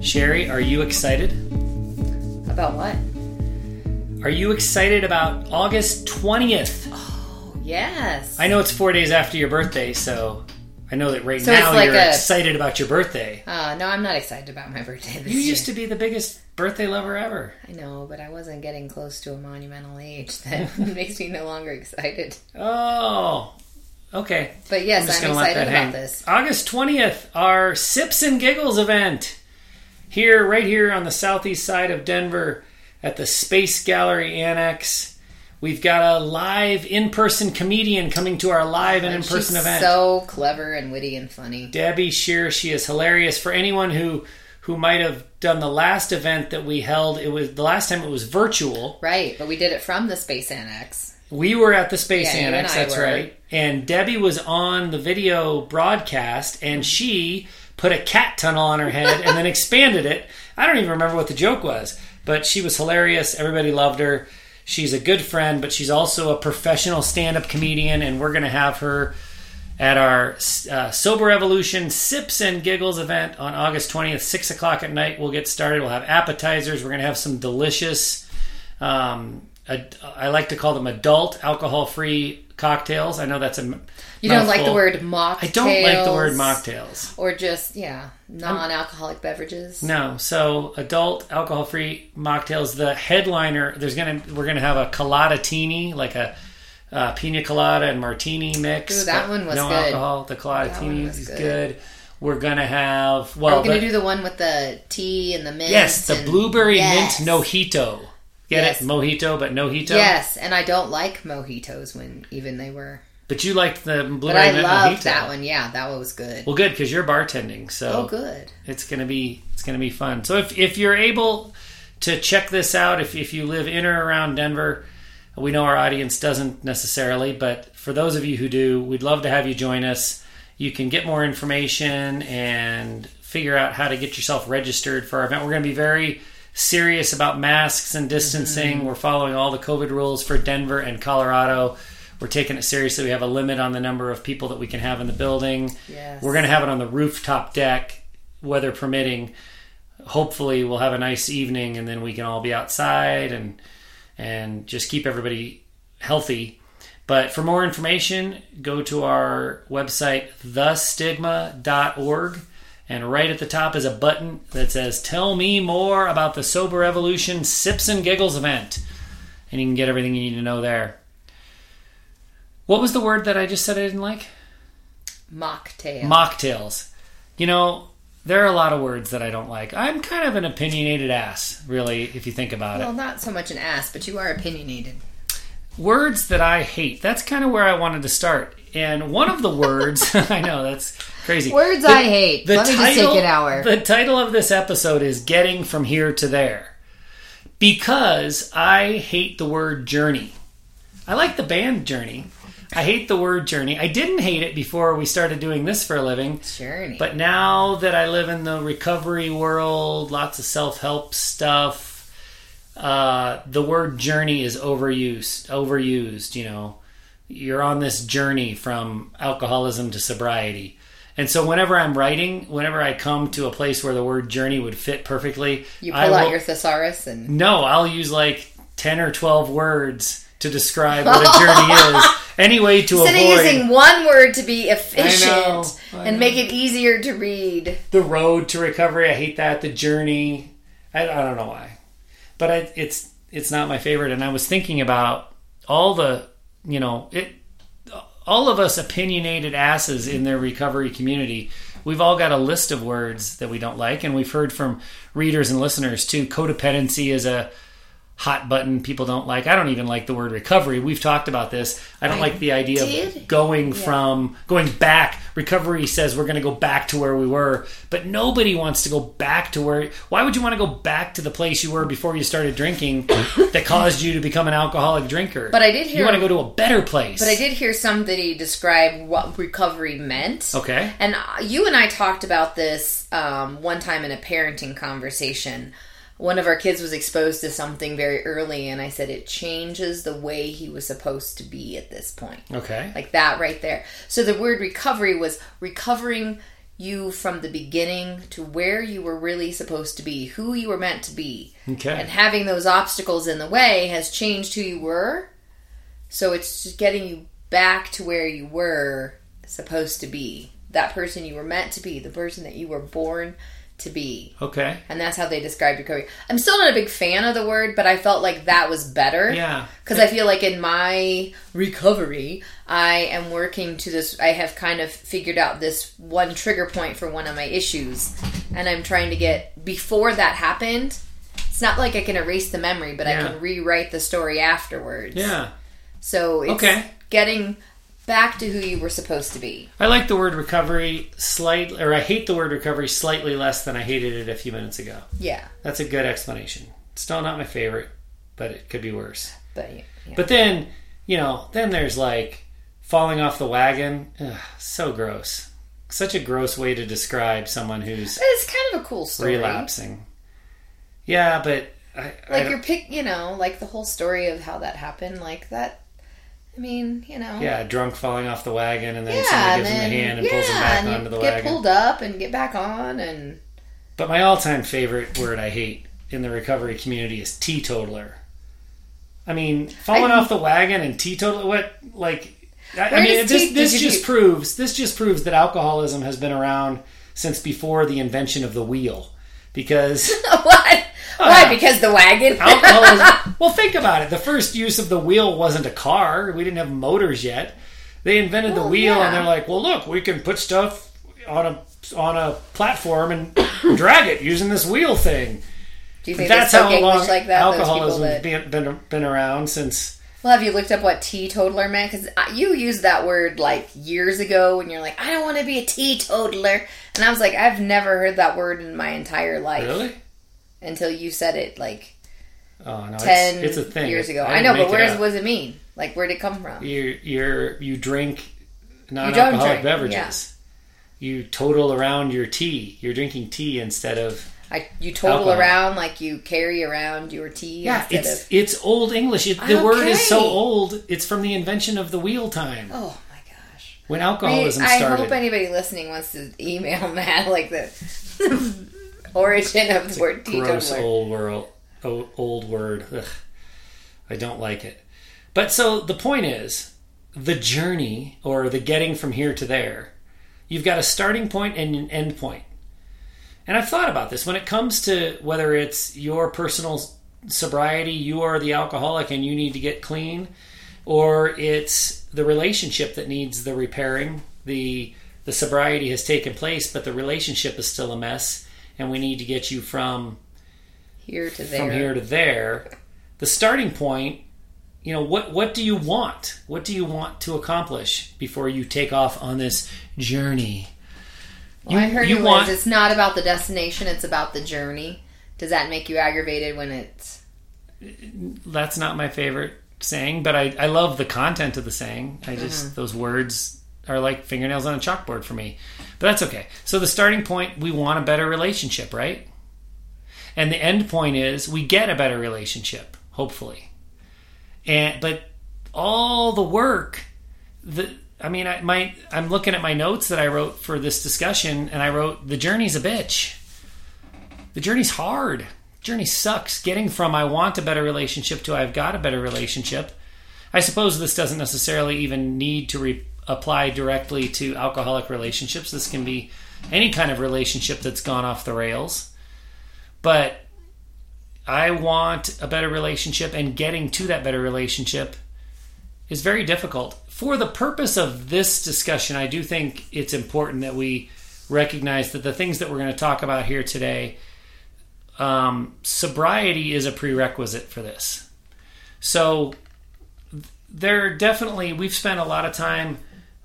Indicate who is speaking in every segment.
Speaker 1: Sherry, are you excited?
Speaker 2: About what?
Speaker 1: Are you excited about August 20th?
Speaker 2: Oh, Yes.
Speaker 1: I know it's four days after your birthday, so I know that right
Speaker 2: So
Speaker 1: now
Speaker 2: like
Speaker 1: you're
Speaker 2: a-
Speaker 1: excited about your birthday.
Speaker 2: Uh, no, I'm not excited about my birthday this
Speaker 1: You
Speaker 2: year.
Speaker 1: used to be the biggest birthday lover ever.
Speaker 2: I know, but I wasn't getting close to a monumental age that makes me no longer excited.
Speaker 1: Oh, okay.
Speaker 2: But yes, I'm,
Speaker 1: let
Speaker 2: excited about this.
Speaker 1: August 20th, our Sips and Giggles event. Here, right here on the southeast side of Denver at the Space Gallery Annex. We've got a live in person comedian coming to our live and in person
Speaker 2: She's
Speaker 1: event.
Speaker 2: so clever and witty and funny.
Speaker 1: Debbie Shear, she is hilarious. For anyone who who might have done the last event that we held, it was the last time it was virtual.
Speaker 2: Right, but we did it from the Space Annex.
Speaker 1: We were at the Space
Speaker 2: Yeah,
Speaker 1: Annex, that's
Speaker 2: were.
Speaker 1: right. And Debbie was on the video broadcast and she put a cat tunnel on her head and then expanded it. I don't even remember what the joke was, but she was hilarious. Everybody loved her. She's a good friend, but she's also a professional stand up comedian, and we're going to have her at our uh, Sober Evolution Sips and Giggles event on August 20th, 6 o'clock at night. We'll get started. We'll have appetizers. We're going to have some delicious, um, ad- I like to call them adult alcohol free cocktails. I know that's a. m-
Speaker 2: You don't like the word mocktails?
Speaker 1: I don't like the word mocktails.
Speaker 2: Or just, yeah, non alcoholic beverages?
Speaker 1: No, so adult alcohol free mocktails. The headliner, there's gonna we're gonna have a coladatini, like a uh, pina colada and martini mix.
Speaker 2: Ooh, that one was
Speaker 1: no
Speaker 2: good.
Speaker 1: alcohol. The coladatini is
Speaker 2: good.
Speaker 1: good. We're gonna have
Speaker 2: Are
Speaker 1: well,
Speaker 2: we going
Speaker 1: the-
Speaker 2: do the one with the tea and the mint?
Speaker 1: yes, the
Speaker 2: and-
Speaker 1: blueberry
Speaker 2: Yes.
Speaker 1: mint mojito. Get
Speaker 2: Yes.
Speaker 1: it, mojito, but no hito.
Speaker 2: Yes, and I don't like mojitos when even they were.
Speaker 1: but you liked the
Speaker 2: But
Speaker 1: blueberry
Speaker 2: I loved
Speaker 1: mojito.
Speaker 2: that one. Yeah, that one was good.
Speaker 1: Well, good because you're bartending, so
Speaker 2: oh, good.
Speaker 1: it's gonna be it's gonna be fun. So if if you're able to check this out, if if you live in or around Denver, we know our audience doesn't necessarily, but for those of you who do, we'd love to have you join us. You can get more information and figure out how to get yourself registered for our event. We're gonna be very serious about masks and distancing. Mm-hmm. We're following all the COVID rules for Denver and Colorado. We're taking it seriously. We have a limit on the number of people that we can have in the building.
Speaker 2: Yes.
Speaker 1: We're going to have it on the rooftop deck, weather permitting. Hopefully, we'll have a nice evening, and then we can all be outside and and just keep everybody healthy. But for more information, go to our website, thestigma.org, and right at the top is a button that says "Tell me more about the Sober Evolution Sips and Giggles event," and you can get everything you need to know there. What was the word that I just said I didn't like?
Speaker 2: Mocktail.
Speaker 1: mocktails. You know, there are a lot of words that I don't like. I'm kind of an opinionated ass, really, if you think about
Speaker 2: well,
Speaker 1: it.
Speaker 2: Well, not so much an ass, but you are opinionated.
Speaker 1: Words that I hate. That's kind of where I wanted to start. And one of the words, I know that's crazy.
Speaker 2: Words
Speaker 1: The-
Speaker 2: I hate. Let me just take an hour.
Speaker 1: The title of this episode is Getting From Here to There. Because I hate the word journey. I like the band Journey. I hate the word journey. I didn't hate it before we started doing this for a living.
Speaker 2: Journey.
Speaker 1: But now that I live in the recovery world, lots of self help stuff, uh, the word journey is overused. Overused, you know. You're on this journey from alcoholism to sobriety. And so whenever I'm writing, whenever I come to a place where the word journey would fit perfectly,
Speaker 2: you
Speaker 1: I
Speaker 2: pull out
Speaker 1: will-
Speaker 2: your thesaurus and
Speaker 1: no, I'll use like 10 or 12 words to describe what a journey is. Any way to
Speaker 2: instead
Speaker 1: avoid
Speaker 2: of using one word to be efficient
Speaker 1: know, I
Speaker 2: and
Speaker 1: know.
Speaker 2: make it easier to read.
Speaker 1: the road to recovery. I hate that. The journey. I, I don't know why, but I, it's it's not my favorite. And I was thinking about all the you know it. All of us opinionated asses in their recovery community. We've all got a list of words that we don't like, and we've heard from readers and listeners too. Codependency is a hot button people don't like. I don't even like the word recovery. We've talked about this. I don't
Speaker 2: I
Speaker 1: like the idea
Speaker 2: did.
Speaker 1: of going from going back. Recovery says we're going to go back to where we were, but nobody wants to go back to where. Why would you want to go back to the place you were before you started drinking that caused you to become an alcoholic drinker?
Speaker 2: But I did hear you
Speaker 1: want to go to a better place.
Speaker 2: But I did hear somebody describe what recovery meant.
Speaker 1: Okay.
Speaker 2: And uh, you and I talked about this um, one time in a parenting conversation one of our kids was exposed to something very early, and I said it changes the way he was supposed to be at this point.
Speaker 1: Okay.
Speaker 2: Like that right there. So the word recovery was recovering you from the beginning to where you were really supposed to be, who you were meant to be.
Speaker 1: Okay.
Speaker 2: And having those obstacles in the way has changed who you were. So it's just getting you back to where you were supposed to be. That person you were meant to be, the person that you were born to be.
Speaker 1: Okay.
Speaker 2: And that's how they describe recovery. I'm still not a big fan of the word, but I felt like that was better.
Speaker 1: Yeah.
Speaker 2: Because I feel like in my recovery, I am working to this. I have kind of figured out this one trigger point for one of my issues, and I'm trying to get before that happened. It's not like I can erase the memory, but
Speaker 1: Yeah.
Speaker 2: I can rewrite the story afterwards.
Speaker 1: Yeah.
Speaker 2: So it's
Speaker 1: Okay.
Speaker 2: getting back to who you were supposed to be.
Speaker 1: I like the word recovery slightly, or I hate the word recovery slightly less than I hated it a few minutes ago.
Speaker 2: Yeah,
Speaker 1: That's a good explanation. Still not my favorite, but it could be worse.
Speaker 2: but yeah.
Speaker 1: But then, you know, then there's like falling off the wagon. Ugh, so gross. Such a gross way to describe someone who's
Speaker 2: it's kind of a cool story.
Speaker 1: relapsing. Yeah, but I, I
Speaker 2: like
Speaker 1: don't-
Speaker 2: your pick, you know, like the whole story of how that happened, like that. I mean, you know,
Speaker 1: yeah, drunk falling off the wagon, and then
Speaker 2: yeah,
Speaker 1: somebody gives him a hand and
Speaker 2: yeah,
Speaker 1: pulls him back onto the
Speaker 2: get
Speaker 1: wagon.
Speaker 2: pulled up and get back on, and
Speaker 1: But my all-time favorite word I hate in the recovery community is teetotaler. I mean, falling
Speaker 2: I-
Speaker 1: off the wagon and teetotaler. What like? I, I mean, this
Speaker 2: tea-
Speaker 1: this
Speaker 2: you
Speaker 1: just proves this just proves that alcoholism has been around since before the invention of the wheel. Because
Speaker 2: what? Why? Because the wagon.
Speaker 1: alcoholism. well, think about it. The first use of the wheel wasn't a car. We didn't have motors yet. They invented the
Speaker 2: Well,
Speaker 1: wheel,
Speaker 2: yeah.
Speaker 1: and they're like, "Well, look, we can put stuff on a on a platform and drag it using this wheel thing."
Speaker 2: Do you think
Speaker 1: That's
Speaker 2: they
Speaker 1: how long
Speaker 2: like that? Those people
Speaker 1: alcoholism has
Speaker 2: that.
Speaker 1: been, been been around since.
Speaker 2: Well, have you looked up what teetotaler meant? Because you used that word like years ago, and you're like, I don't want to be a teetotaler, and I was like, I've never heard that word in my entire life
Speaker 1: Really?
Speaker 2: Until you said it like
Speaker 1: Oh no,
Speaker 2: ten
Speaker 1: it's, it's a thing.
Speaker 2: years ago.
Speaker 1: I
Speaker 2: I, know, but
Speaker 1: it
Speaker 2: where does what does it mean? Like, where did it come from?
Speaker 1: you you're you drink non-alcoholic
Speaker 2: drink,
Speaker 1: beverages. You total around your tea. You're drinking tea instead of
Speaker 2: I, you total
Speaker 1: Alcohol.
Speaker 2: around like you carry around your tea
Speaker 1: yeah.
Speaker 2: instead
Speaker 1: It's
Speaker 2: of.
Speaker 1: it's old English. It, the word is so old. It's from the invention of the wheel time
Speaker 2: Oh my gosh!
Speaker 1: when
Speaker 2: I,
Speaker 1: alcoholism
Speaker 2: I
Speaker 1: started.
Speaker 2: I hope anybody listening wants to email Matt like the origin of the word
Speaker 1: gross old world old word. Ugh. i don't like it. But so the point is the journey or the getting from here to there you've got a starting point and an end point. And i've thought about this. When it comes to whether it's your personal sobriety you are the alcoholic and you need to get clean or it's the relationship that needs the repairing the the sobriety has taken place but the relationship is still a mess and we need to get you from
Speaker 2: Here to there.
Speaker 1: from here to there the starting point you know what what do you want what do you want to accomplish before you take off on this journey
Speaker 2: Well, I heard
Speaker 1: you want-
Speaker 2: it's not about the destination; it's about the journey. Does that make you aggravated when it's?
Speaker 1: that's not my favorite saying but i, I love the content of the saying i just mm-hmm. those words are like fingernails on a chalkboard for me. But that's okay. So the starting point we want a better relationship right? And the end point is we get a better relationship hopefully. And but all the work the i mean i my i'm looking at my notes that i wrote for this discussion and i wrote the journey's a bitch. The journey's hard. Journey sucks. Getting from i want a better relationship to i've got a better relationship. I suppose this doesn't necessarily even need to re- apply directly to alcoholic relationships. This can be any kind of relationship that's gone off the rails. But i want a better relationship and getting to that better relationship is very difficult. For the purpose of this discussion i do think it's important that we recognize that the things that we're going to talk about here today um, sobriety is a prerequisite for this. So there definitely we've spent a lot of time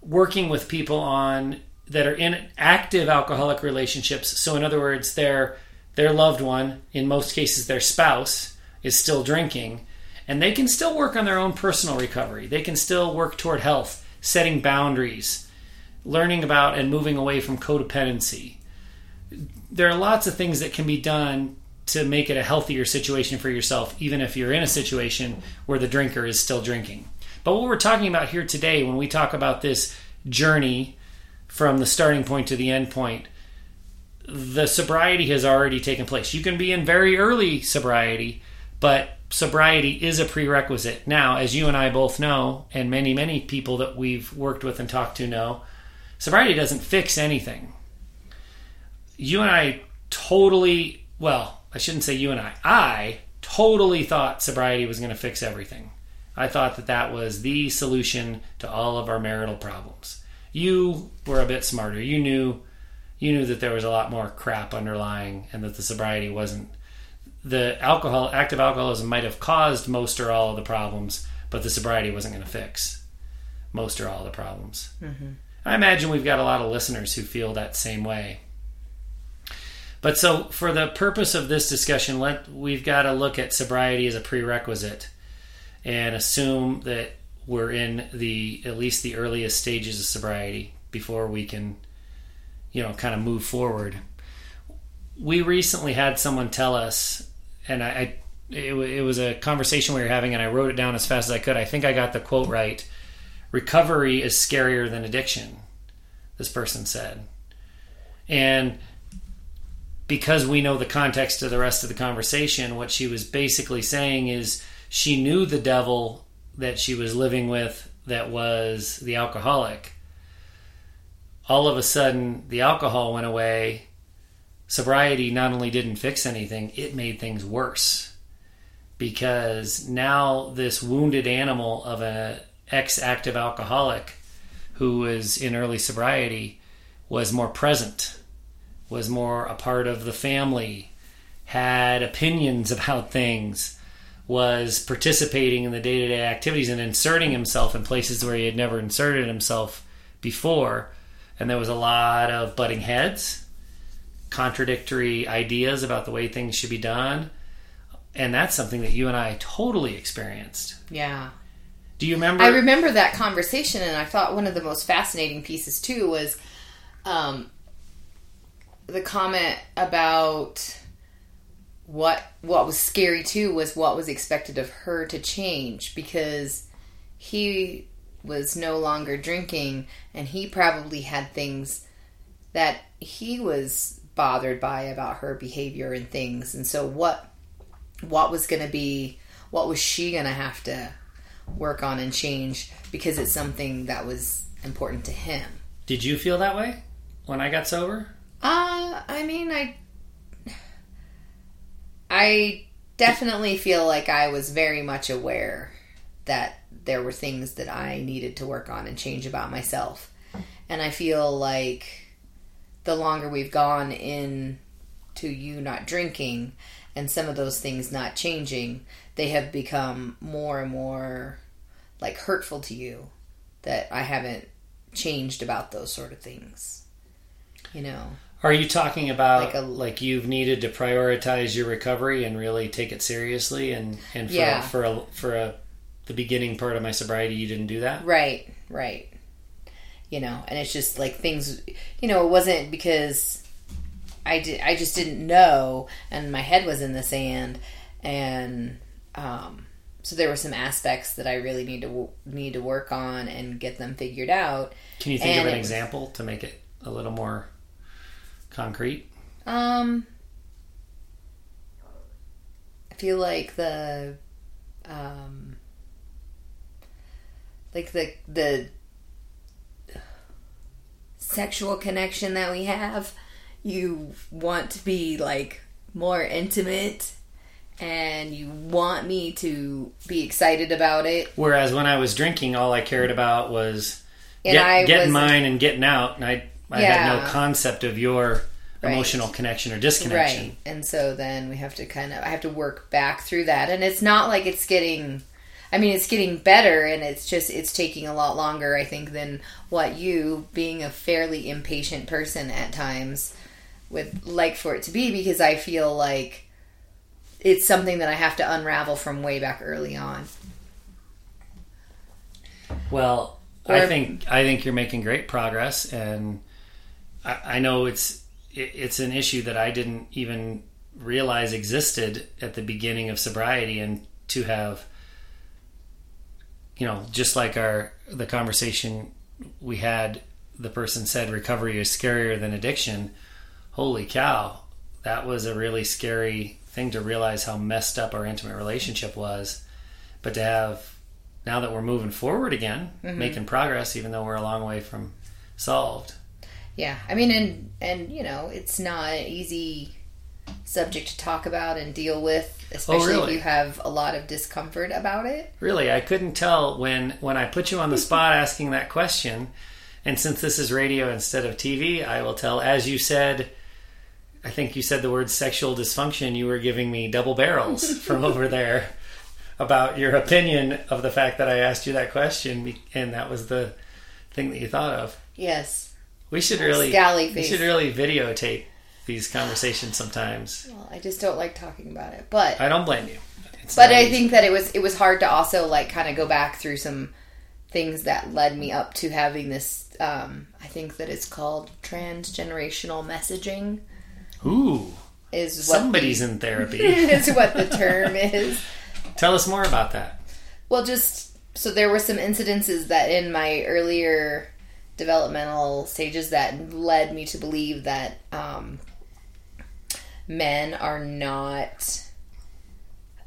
Speaker 1: working with people on that are in active alcoholic relationships. So in other words, their their loved one, in most cases their spouse, is still drinking, and they can still work on their own personal recovery. They can still work toward health, setting boundaries, learning about and moving away from codependency. There are lots of things that can be done to make it a healthier situation for yourself, even if you're in a situation where the drinker is still drinking. But what we're talking about here today, when we talk about this journey from the starting point to the end point, the sobriety has already taken place. You can be in very early sobriety, but sobriety is a prerequisite. Now, as you and I both know, and many, many people that we've worked with and talked to know, sobriety doesn't fix anything. You and I totally, well, I shouldn't say you and I, I totally thought sobriety was going to fix everything. I thought that that was the solution to all of our marital problems. You were a bit smarter. You knew you knew that there was a lot more crap underlying and that the sobriety wasn't the alcohol active alcoholism might have caused most or all of the problems, but the sobriety wasn't going to fix most or all of the problems. Mm-hmm. I imagine we've got a lot of listeners who feel that same way. But so, for the purpose of this discussion, let we've got to look at sobriety as a prerequisite and assume that we're in the at least the earliest stages of sobriety before we can, you know, kind of move forward. We recently had someone tell us, and I, I it, it was a conversation we were having, and I wrote it down as fast as I could. I think I got the quote right. Recovery is scarier than addiction. This person said, and because we know the context of the rest of the conversation, what she was basically saying is she knew the devil that she was living with that was the alcoholic. All of a sudden, the alcohol went away. Sobriety not only didn't fix anything, it made things worse. Because now, this wounded animal of an ex active alcoholic who was in early sobriety was more present was more a part of the family, had opinions about things, was participating in the day to day activities and inserting himself in places where he had never inserted himself before. And there was a lot of butting heads, contradictory ideas about the way things should be done. And that's something that you and I totally experienced.
Speaker 2: Yeah.
Speaker 1: Do you remember?
Speaker 2: I remember that conversation, and I thought one of the most fascinating pieces too was um, the comment about what what was scary too was what was expected of her to change because he was no longer drinking and he probably had things that he was bothered by about her behavior and things. And so what what was going to be what was she going to have to work on and change because it's something that was important to him?
Speaker 1: Did you feel that way when i got sober?
Speaker 2: Uh, I mean, I I definitely feel like I was very much aware that there were things that I needed to work on and change about myself. And I feel like the longer we've gone in to you not drinking and some of those things not changing, they have become more and more like hurtful to you that I haven't changed about those sort of things. You know.
Speaker 1: Are you talking about
Speaker 2: Like a-
Speaker 1: like you've needed to prioritize your recovery and really take it seriously and and for
Speaker 2: Yeah.
Speaker 1: for a, for a the beginning part of my sobriety you didn't do that?
Speaker 2: Right, right. You know, and it's just like things. You know, it wasn't because I did. I just didn't know, and my head was in the sand, and um, so there were some aspects that I really need to need to work on and get them figured out.
Speaker 1: Can you think
Speaker 2: And
Speaker 1: of an
Speaker 2: was-
Speaker 1: example to make it a little more concrete?
Speaker 2: Um, I feel like the, um, like the the sexual connection that we have. You want to be like more intimate, and you want me to be excited about it.
Speaker 1: Whereas when I was drinking, all I cared about was
Speaker 2: And
Speaker 1: get, getting mine and getting out, and I I had no concept of your
Speaker 2: Right.
Speaker 1: emotional connection or disconnection.
Speaker 2: Right. And so then we have to kind of I have to work back through that and it's not like it's getting I mean it's getting better and it's just it's taking a lot longer I think than what you being a fairly impatient person at times would like for it to be because I feel like it's something that I have to unravel from way back early on.
Speaker 1: Well,
Speaker 2: Or-
Speaker 1: I think I think you're making great progress, and I, I know it's it, it's an issue that I didn't even realize existed at the beginning of sobriety and to have you know just like our the conversation we had the person said recovery is scarier than addiction. Holy cow that was a really scary thing to realize how messed up our intimate relationship was. But to have now that we're moving forward again mm-hmm. making progress even though we're a long way from solved
Speaker 2: Yeah, I mean, and and you know, it's not an easy subject to talk about and deal with, especially
Speaker 1: really?
Speaker 2: if you have a lot of discomfort about it.
Speaker 1: Really, I couldn't tell when when I put you on the spot asking that question. And since this is radio instead of TV, I will tell as you said I think you said the word sexual dysfunction, you were giving me double barrels from over there about your opinion of the fact that I asked you that question and that was the thing that you thought of.
Speaker 2: Yes.
Speaker 1: We should really
Speaker 2: Scally
Speaker 1: we should really videotape these conversations sometimes.
Speaker 2: Well, I just don't like talking about it, but
Speaker 1: I don't blame you. It's
Speaker 2: but I
Speaker 1: easy.
Speaker 2: think that it was it was hard to also like kind of go back through some things that led me up to having this. Um, I think that it's called transgenerational messaging.
Speaker 1: Ooh,
Speaker 2: Is what
Speaker 1: somebody's
Speaker 2: the,
Speaker 1: in therapy.
Speaker 2: is what the term is.
Speaker 1: Tell us more about that.
Speaker 2: Well, just so there were some incidences that in my earlier developmental stages that led me to believe that um, men are not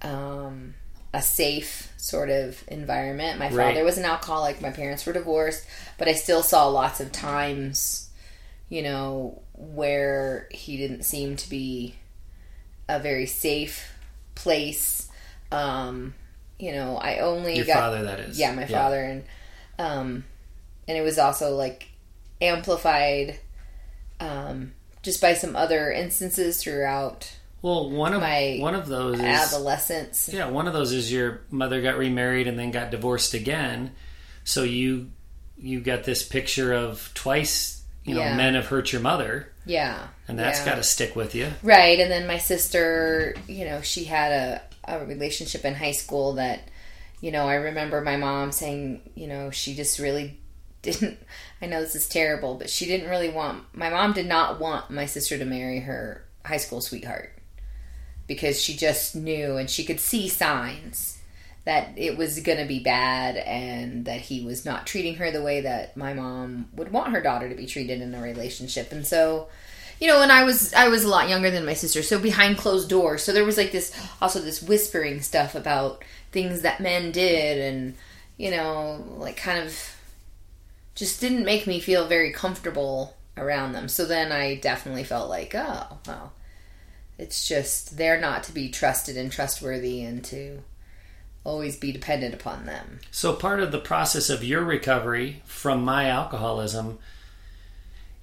Speaker 2: um, a safe sort of environment. My
Speaker 1: Right.
Speaker 2: father was an alcoholic. My parents were divorced, but I still saw lots of times, you know, where he didn't seem to be a very safe place. Um, you know, I only
Speaker 1: Your
Speaker 2: got
Speaker 1: father, that is.
Speaker 2: yeah, my father, and um, and it was also like amplified um, just by some other instances throughout
Speaker 1: Well, one of
Speaker 2: My
Speaker 1: one of those is
Speaker 2: adolescence.
Speaker 1: yeah, one of those is your mother got remarried and then got divorced again. So you you got this picture of twice, you know,
Speaker 2: Yeah.
Speaker 1: men have hurt your mother,
Speaker 2: Yeah,
Speaker 1: and that's
Speaker 2: yeah.
Speaker 1: got to stick with you.
Speaker 2: Right, and then my sister, you know, she had a, a relationship in high school that, you know, I remember my mom saying, you know, she just really didn't. I know this is terrible, but she didn't really want. My mom did not want my sister to marry her high school sweetheart because she just knew and she could see signs that it was going to be bad and that he was not treating her the way that my mom would want her daughter to be treated in a relationship. And so, you know, and I was I was a lot younger than my sister, so behind closed doors. So there was like this also this whispering stuff about things that men did and you know, like kind of just didn't make me feel very comfortable around them. So then I definitely felt like, oh, well, it's just they're not to be trusted and trustworthy and to always be dependent upon them.
Speaker 1: So part of the process of your recovery from my alcoholism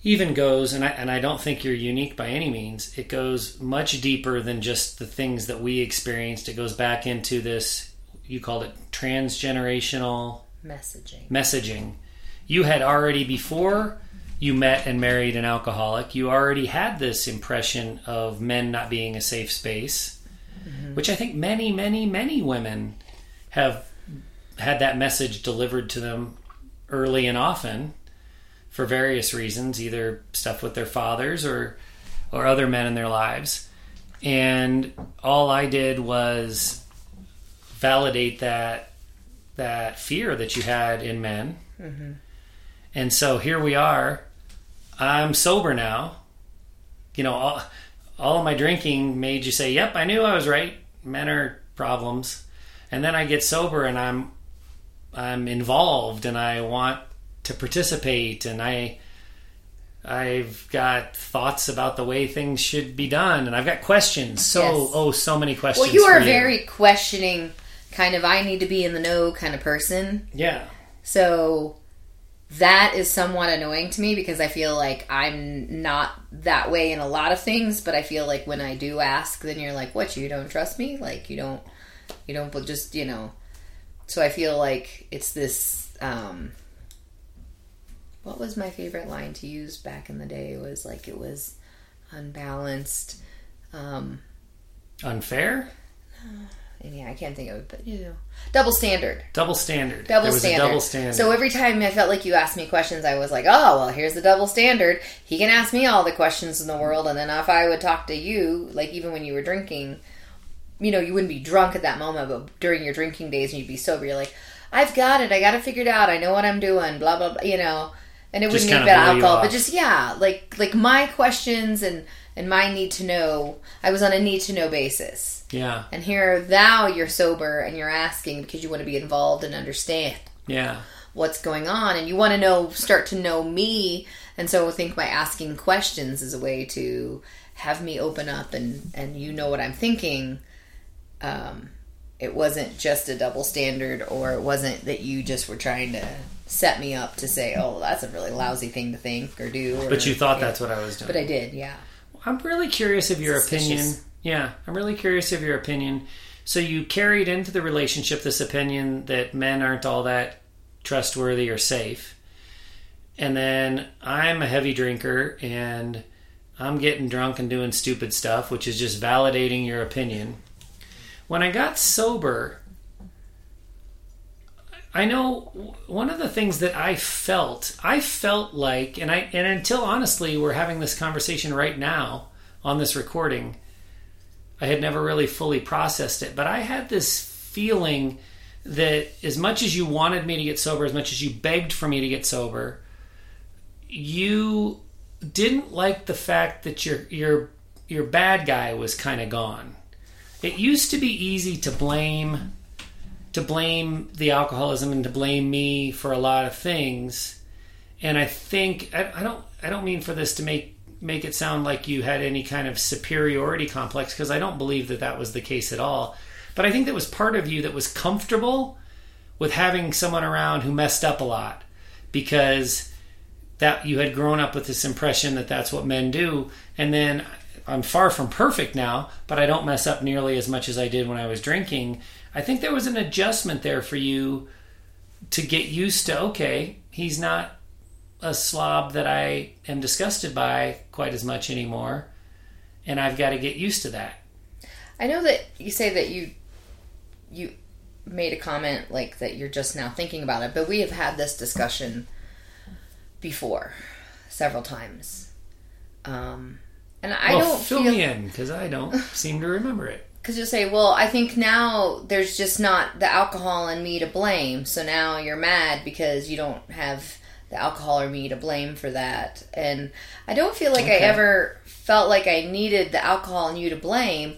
Speaker 1: even goes and I and I don't think you're unique by any means. It goes much deeper than just the things that we experienced. It goes back into this you called it transgenerational
Speaker 2: Messaging.
Speaker 1: messaging. You had already before you met and married an alcoholic, you already had this impression of men not being a safe space, mm-hmm. which I think many, many, many women have had that message delivered to them early and often for various reasons, either stuff with their fathers or or other men in their lives. And all I did was validate that that fear that you had in men. Mm-hmm. And so here we are. I'm sober now. You know, all, all of my drinking made you say, "Yep, I knew I was right. Men are problems." And then I get sober and I'm I'm involved and I want to participate and I I've got thoughts about the way things should be done and I've got questions. So
Speaker 2: Yes.
Speaker 1: oh, so many questions.
Speaker 2: Well, you are very questioning kind of I need to be in the know kind of person.
Speaker 1: yeah.
Speaker 2: So that is somewhat annoying to me because I feel like I'm not that way in a lot of things, but I feel like when I do ask, then you're like, "What? You don't trust me? Like you don't, you don't, but just you know." So I feel like it's this. um What was my favorite line to use back in the day? It was like it was unbalanced. Um
Speaker 1: Unfair?
Speaker 2: and yeah, I can't think of it, but you know, double standard.
Speaker 1: Double standard.
Speaker 2: Double
Speaker 1: there was
Speaker 2: standard.
Speaker 1: a double standard.
Speaker 2: So every time I felt like you asked me questions, I was like, "Oh, well, here's the double standard. He can ask me all the questions in the world, and then if I would talk to you, like even when you were drinking, you know, you wouldn't be drunk at that moment, but during your drinking days, and you'd be sober, you're like, I've got it. I got it figured out. I know what I'm doing. Blah blah blah. You know, and it
Speaker 1: Just
Speaker 2: wouldn't be about alcohol, but just yeah, like like my questions and and my need to know. I was on a need to know basis.
Speaker 1: yeah,
Speaker 2: And here now you're sober and you're asking because you want to be involved and understand
Speaker 1: yeah,
Speaker 2: what's going on and you want to know start to know me and so I think by asking questions is a way to have me open up and and you know what I'm thinking um it wasn't just a double standard or it wasn't that you just were trying to set me up to say oh that's a really lousy thing to think or do or,
Speaker 1: but you thought that's what I was doing.
Speaker 2: but I did yeah
Speaker 1: I'm really curious of your
Speaker 2: Suspicious.
Speaker 1: opinion. Yeah, I'm really curious of your opinion. So you carried into the relationship this opinion that men aren't all that trustworthy or safe. And then I'm a heavy drinker and I'm getting drunk and doing stupid stuff, which is just validating your opinion. When I got sober, I know one of the things that I felt, I felt like, and I, and until honestly, we're having this conversation right now on this recording, I had never really fully processed it, but I had this feeling that as much as you wanted me to get sober, as much as you begged for me to get sober, you didn't like the fact that your your your bad guy was kind of gone. It used to be easy to blame to blame the alcoholism and to blame me for a lot of things. And I think I, I don't I don't mean for this to make make it sound like you had any kind of superiority complex because I don't believe that that was the case at all. But I think that was part of you that was comfortable with having someone around who messed up a lot because that you had grown up with this impression that that's what men do and then I'm far from perfect now, but I don't mess up nearly as much as I did when I was drinking. I think there was an adjustment there for you to get used to okay, he's not a slob that I am disgusted by quite as much anymore, and I've got to get used to that.
Speaker 2: I know that you say that you you made a comment like that you're just now thinking about it, but we have had this discussion before several times. Um, and I
Speaker 1: well,
Speaker 2: don't
Speaker 1: fill
Speaker 2: feel
Speaker 1: me in because I don't seem to remember it.
Speaker 2: Because you say, well, I think now there's just not the alcohol and me to blame. So now you're mad because you don't have the alcohol or me to blame for that. And I don't feel like I ever felt like I needed the alcohol and you to blame.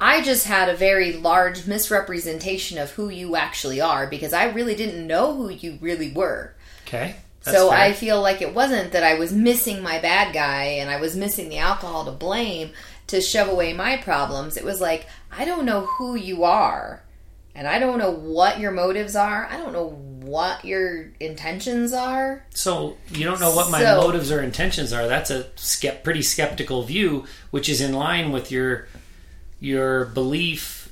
Speaker 2: I just had a very large misrepresentation of who you actually are because I really didn't know who you really were.
Speaker 1: Okay,
Speaker 2: so
Speaker 1: fair.
Speaker 2: I feel like it wasn't that I was missing my bad guy and I was missing the alcohol to blame to shove away my problems. It was like I don't know who you are and I don't know what your motives are. I don't know what your intentions are.
Speaker 1: So you don't know what my
Speaker 2: So-
Speaker 1: motives or intentions are. That's a skept, pretty skeptical view, which is in line with your your belief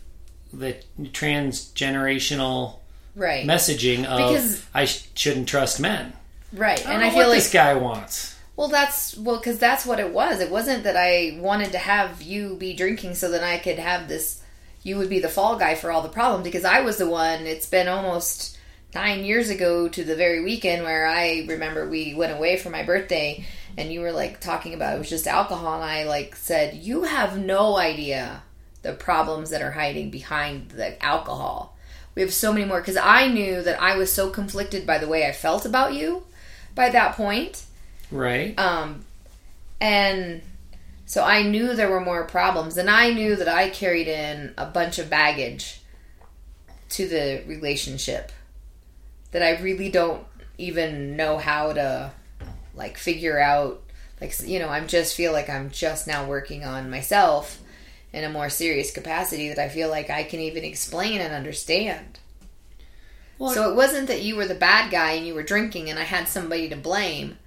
Speaker 1: that transgenerational
Speaker 2: Right.
Speaker 1: messaging of
Speaker 2: Because-
Speaker 1: I sh- shouldn't trust men.
Speaker 2: right.
Speaker 1: I don't
Speaker 2: and
Speaker 1: know
Speaker 2: I feel
Speaker 1: what
Speaker 2: like
Speaker 1: this guy wants.
Speaker 2: Well, that's well because that's what it was. It wasn't that I wanted to have you be drinking so that I could have this. You would be the fall guy for all the problems because I was the one. It's been almost nine years ago to the very weekend where I remember we went away for my birthday and you were like talking about it was just alcohol and I like said you have no idea the problems that are hiding behind the alcohol. We have so many more because I knew that I was so conflicted by the way I felt about you by that point.
Speaker 1: Right.
Speaker 2: Um, and so I knew there were more problems, and I knew that I carried in a bunch of baggage to the relationship that I really don't even know how to like figure out. Like you know, I'm just feel like I'm just now working on myself in a more serious capacity that I feel like I can even explain and understand.
Speaker 1: Well,
Speaker 2: So it wasn't that you were the bad guy and you were drinking and I had somebody to blame.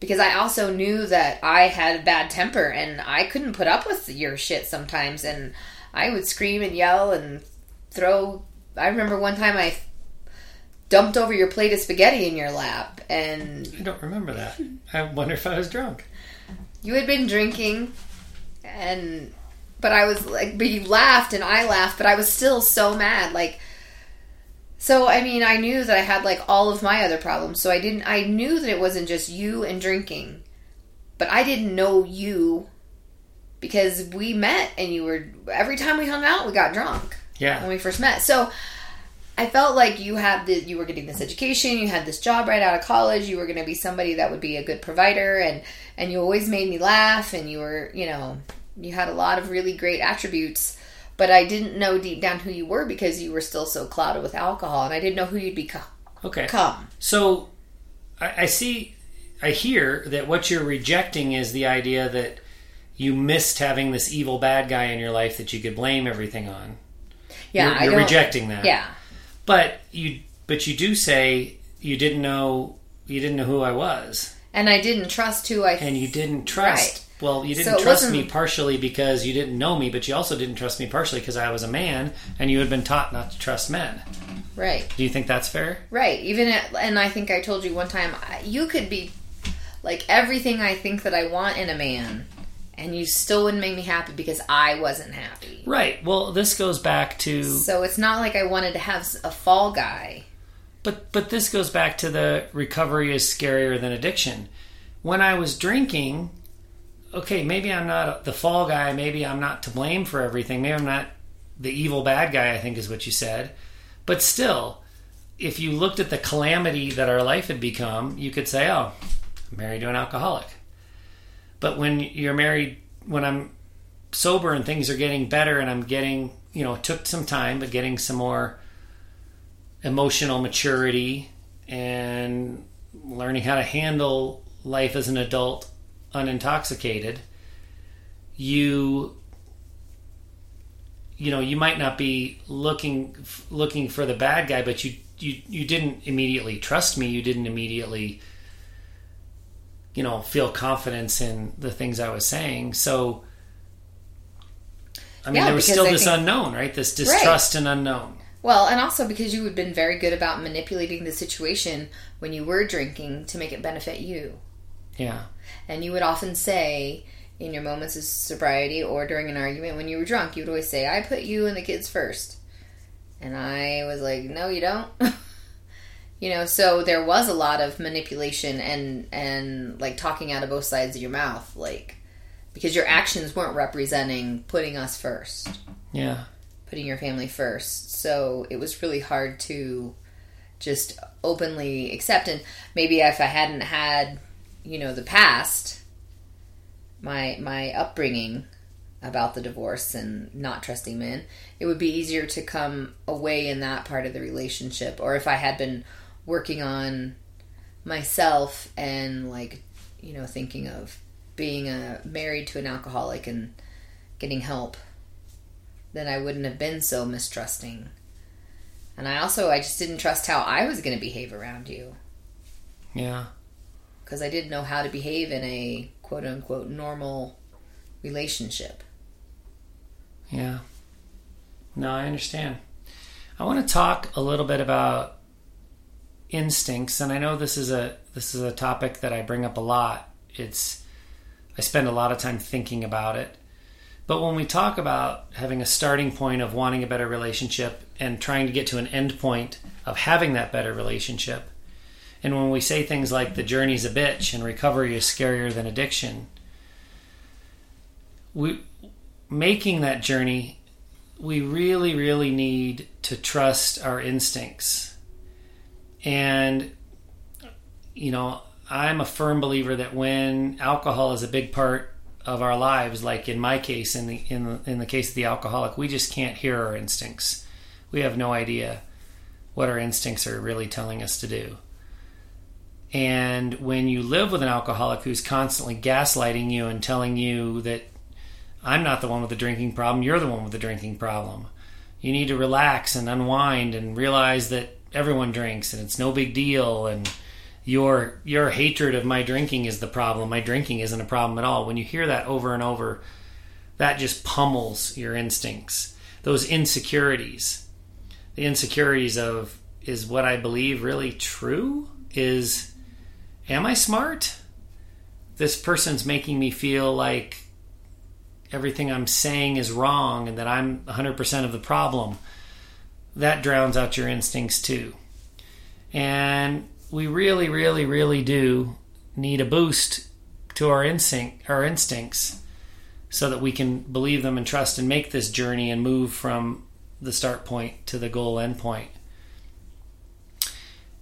Speaker 2: Because I also knew that I had a bad temper and I couldn't put up with your shit sometimes and I would scream and yell and throw I remember one time I dumped over your plate of spaghetti in your lap and
Speaker 1: I don't remember that. I wonder if I was drunk.
Speaker 2: you had been drinking and but I was like, but you laughed and I laughed, but I was still so mad. Like, so I mean, I knew that I had like all of my other problems. So I didn't. I knew that it wasn't just you and drinking, but I didn't know you because we met and you were every time we hung out, we got drunk
Speaker 1: Yeah.
Speaker 2: when we first met. So I felt like you had the you were getting this education, you had this job right out of college, you were going to be somebody that would be a good provider and and you always made me laugh and you were, you know, you had a lot of really great attributes, but I didn't know deep down who you were because you were still so clouded with alcohol and I didn't know who you'd become.
Speaker 1: Okay.
Speaker 2: Come.
Speaker 1: So I, I see, I hear that what you're rejecting is the idea that you missed having this evil bad guy in your life that you could blame everything on.
Speaker 2: Yeah,
Speaker 1: you're, you're rejecting that.
Speaker 2: Yeah.
Speaker 1: But you, but you do say you didn't know, you didn't know who I was,
Speaker 2: And I didn't trust who I
Speaker 1: and you didn't trust. Well, you didn't
Speaker 2: So
Speaker 1: trust me partially because you didn't know me, but you also didn't trust me partially because I was a man, and you had been taught not to trust men.
Speaker 2: right.
Speaker 1: Do you think that's fair?
Speaker 2: Right. Even at, and I think I told you one time you could be like everything I think that I want in a man and you still wouldn't make me happy because I wasn't happy.
Speaker 1: Right. Well, this goes back to
Speaker 2: So it's not like I wanted to have a fall guy.
Speaker 1: But but this goes back to the recovery is scarier than addiction. When I was drinking, okay, maybe I'm not the fall guy, maybe I'm not to blame for everything. Maybe I'm not the evil bad guy, I think is what you said. But still, if you looked at the calamity that our life had become, you could say, "Oh, I'm married to an alcoholic." But when you're married when I'm sober and things are getting better and I'm getting, you know, it took some time, but getting some more emotional maturity and learning how to handle life as an adult unintoxicated you you know you might not be looking looking for the bad guy but you you you didn't immediately trust me. You didn't immediately you know feel confidence in the things i was saying. So i mean
Speaker 2: Yeah,
Speaker 1: there was still
Speaker 2: I
Speaker 1: this
Speaker 2: think-
Speaker 1: unknown right? This distrust and unknown.
Speaker 2: Well, and also because you had been very good about manipulating the situation when you were drinking to make it benefit you.
Speaker 1: yeah
Speaker 2: And you would often say in your moments of sobriety or during an argument when you were drunk, you would always say, I put you and the kids first. And I was like, no, you don't. you know, so there was a lot of manipulation and, and like talking out of both sides of your mouth, like, because your actions weren't representing putting us first,
Speaker 1: yeah
Speaker 2: putting your family first. So it was really hard to just openly accept. And maybe if I hadn't had, you know, the past, my my upbringing about the divorce and not trusting men, it would be easier to come away in that part of the relationship. Or if I had been working on myself and like, you know, thinking of being a married to an alcoholic and getting help, then I wouldn't have been so mistrusting. And I also I just didn't trust how I was going to behave around you
Speaker 1: yeah
Speaker 2: because I didn't know how to behave in a quote unquote normal relationship.
Speaker 1: Yeah. No, I understand. I want to talk a little bit about instincts, and I know this is a this is a topic that I bring up a lot. It's I spend a lot of time thinking about it. But when we talk about having a starting point of wanting a better relationship and trying to get to an end point of having that better relationship, and when we say things like the journey's a bitch and recovery is scarier than addiction, we making that journey we really really need to trust our instincts. And you know i'm a firm believer that when alcohol is a big part of our lives like in my case in the in the, in the case of the alcoholic we just can't hear our instincts. We have no idea what our instincts are really telling us to do and when you live with an alcoholic who's constantly gaslighting you and telling you that I'm not the one with the drinking problem, you're the one with the drinking problem. You need to relax and unwind and realize that everyone drinks and it's no big deal and your your hatred of my drinking is the problem. My drinking isn't a problem at all. When you hear that over and over, that just pummels your instincts. Those insecurities. The insecurities of is what I believe really true? Is am I smart? This person's making me feel like everything I'm saying is wrong and that I'm 100% of the problem, that drowns out your instincts too. And we really, really, really do need a boost to our instinct, our instincts, so that we can believe them and trust and make this journey and move from the start point to the goal end point.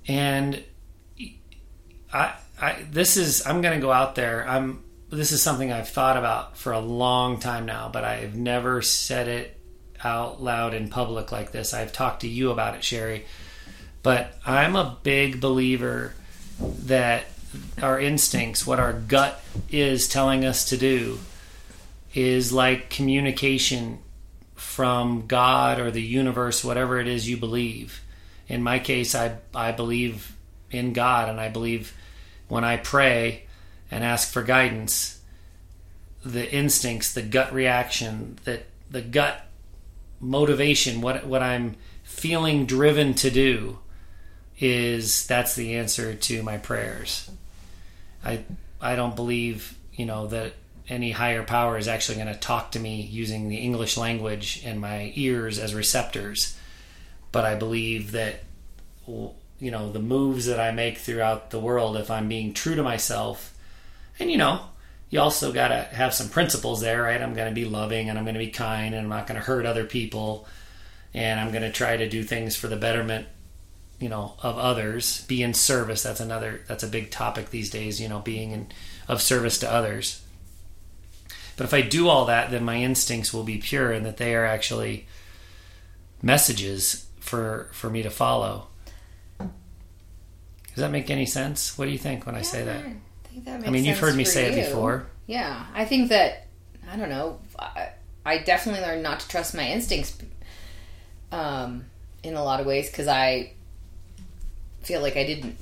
Speaker 1: And I, I this is I'm going to go out there. I'm this is something I've thought about for a long time now, but I've never said it out loud in public like this. I've talked to you about it, Sherry. But I'm a big believer that our instincts, what our gut is telling us to do, is like communication from God or the universe, whatever it is you believe. In my case, I, I believe in God, and I believe when I pray and ask for guidance, the instincts, the gut reaction, that the gut motivation, what what I'm feeling driven to do, is that's the answer to my prayers. I I don't believe you know that any higher power is actually going to talk to me using the English language and my ears as receptors, but I believe that you know the moves that I make throughout the world, if I'm being true to myself, and you know you also got to have some principles there, right? I'm going to be loving and I'm going to be kind and I'm not going to hurt other people and I'm going to try to do things for the betterment you know of others. Be in service that's another that's a big topic these days you know being in, of service to others. But if i do all that then my instincts will be pure and that they are actually messages for for me to follow does that make any sense what do you think when i say that
Speaker 2: I think that
Speaker 1: i mean you've heard me say
Speaker 2: you.
Speaker 1: it before
Speaker 2: Yeah, I think that I don't know. I, I definitely learned not to trust my instincts, um, in a lot of ways because I feel like I didn't.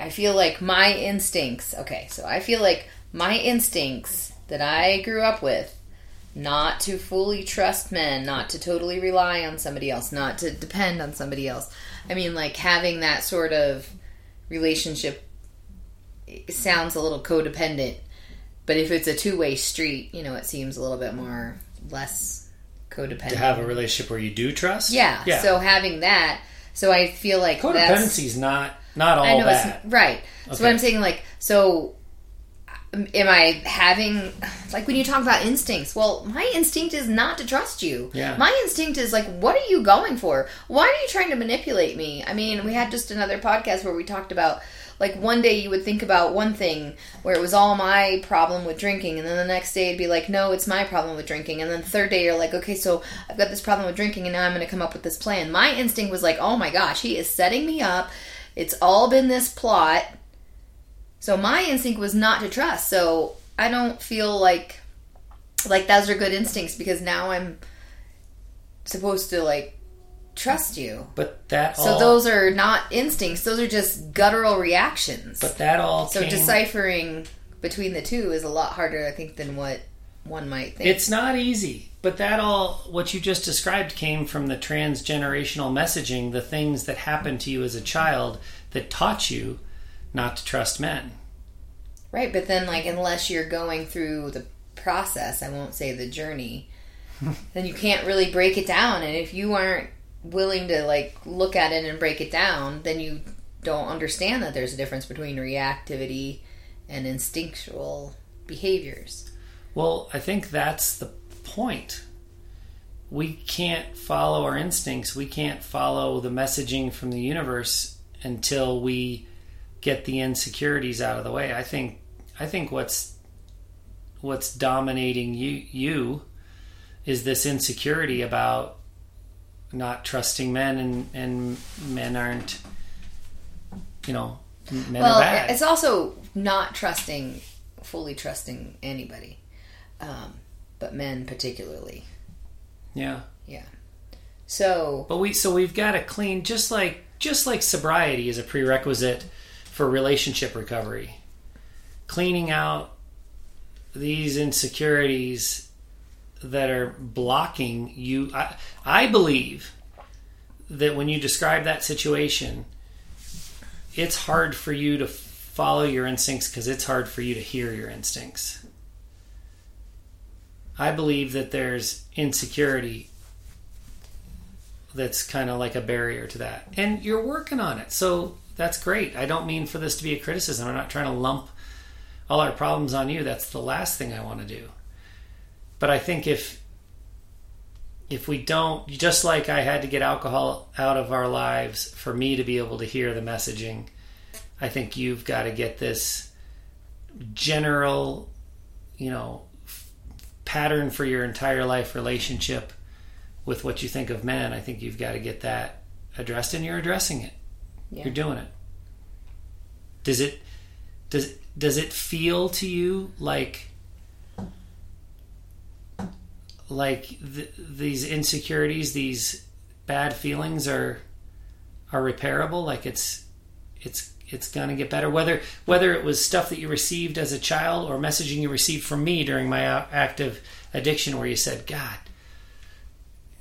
Speaker 2: I feel like my instincts. Okay, so I feel like my instincts that I grew up with, not to fully trust men, not to totally rely on somebody else, not to depend on somebody else. I mean, like having that sort of relationship sounds a little codependent, but if it's a two way street, you know, it seems a little bit more less codependent.
Speaker 1: to have a relationship where you do trust
Speaker 2: yeah,
Speaker 1: yeah
Speaker 2: So having that, so I feel like
Speaker 1: codependency is not not all
Speaker 2: I know
Speaker 1: bad
Speaker 2: it's right. So
Speaker 1: Okay.
Speaker 2: what I'm saying, like, so am I having like when you talk about instincts? Well, my instinct is not to trust you.
Speaker 1: Yeah.
Speaker 2: My instinct is like, what are you going for? Why are you trying to manipulate me? I mean, we had just another podcast where we talked about like one day you would think about one thing where it was all my problem with drinking, and then the next day it'd be like, no, it's my problem with drinking, and then the third day you're like, okay, so I've got this problem with drinking, and now I'm going to come up with this plan. My instinct was like, oh my gosh, he is setting me up. It's all been this plot. So my instinct was not to trust. So I don't feel like like those are good instincts because now I'm supposed to like trust you.
Speaker 1: but that
Speaker 2: So
Speaker 1: all,
Speaker 2: those are not instincts; those are just guttural reactions.
Speaker 1: but that all
Speaker 2: so
Speaker 1: came,
Speaker 2: deciphering between the two is a lot harder, I think, than what one might think.
Speaker 1: It's not easy, but that all what you just described came from the transgenerational messaging, the things that happened to you as a child that taught you not to trust men.
Speaker 2: right, but then like unless you're going through the process, I won't say the journey, then you can't really break it down. And if you aren't willing to like look at it and break it down, then you don't understand that there's a difference between reactivity and instinctual behaviors.
Speaker 1: Well, I think that's the point. We can't follow our instincts. We can't follow the messaging from the universe until we get the insecurities out of the way. I think I think what's what's dominating you you is this insecurity about not trusting men and and men aren't you know men
Speaker 2: well,
Speaker 1: are bad.
Speaker 2: Well, it's also not trusting, fully trusting anybody, um, but men particularly.
Speaker 1: yeah. Yeah.
Speaker 2: So
Speaker 1: But we so we've got to clean just like just like sobriety is a prerequisite for relationship recovery. Cleaning out these insecurities that are blocking you I, I believe that when you describe that situation it's hard for you to follow your instincts because it's hard for you to hear your instincts I believe that there's insecurity that's kind of like a barrier to that. And you're working on it. So that's great. I don't mean for this to be a criticism. I'm not trying to lump all our problems on you. That's the last thing I want to do. But I think if if we don't just like I had to get alcohol out of our lives for me to be able to hear the messaging, I think you've got to get this general, you know, pattern for your entire life relationship with what you think of men. I think you've got to get that addressed and you're addressing it.
Speaker 2: Yeah.
Speaker 1: You're doing it. Does it does does it feel to you like like th- these insecurities, these bad feelings are are repairable? Like it's it's it's gonna get better. Whether whether it was stuff that you received as a child or messaging you received from me during my uh, active addiction, where you said, "God,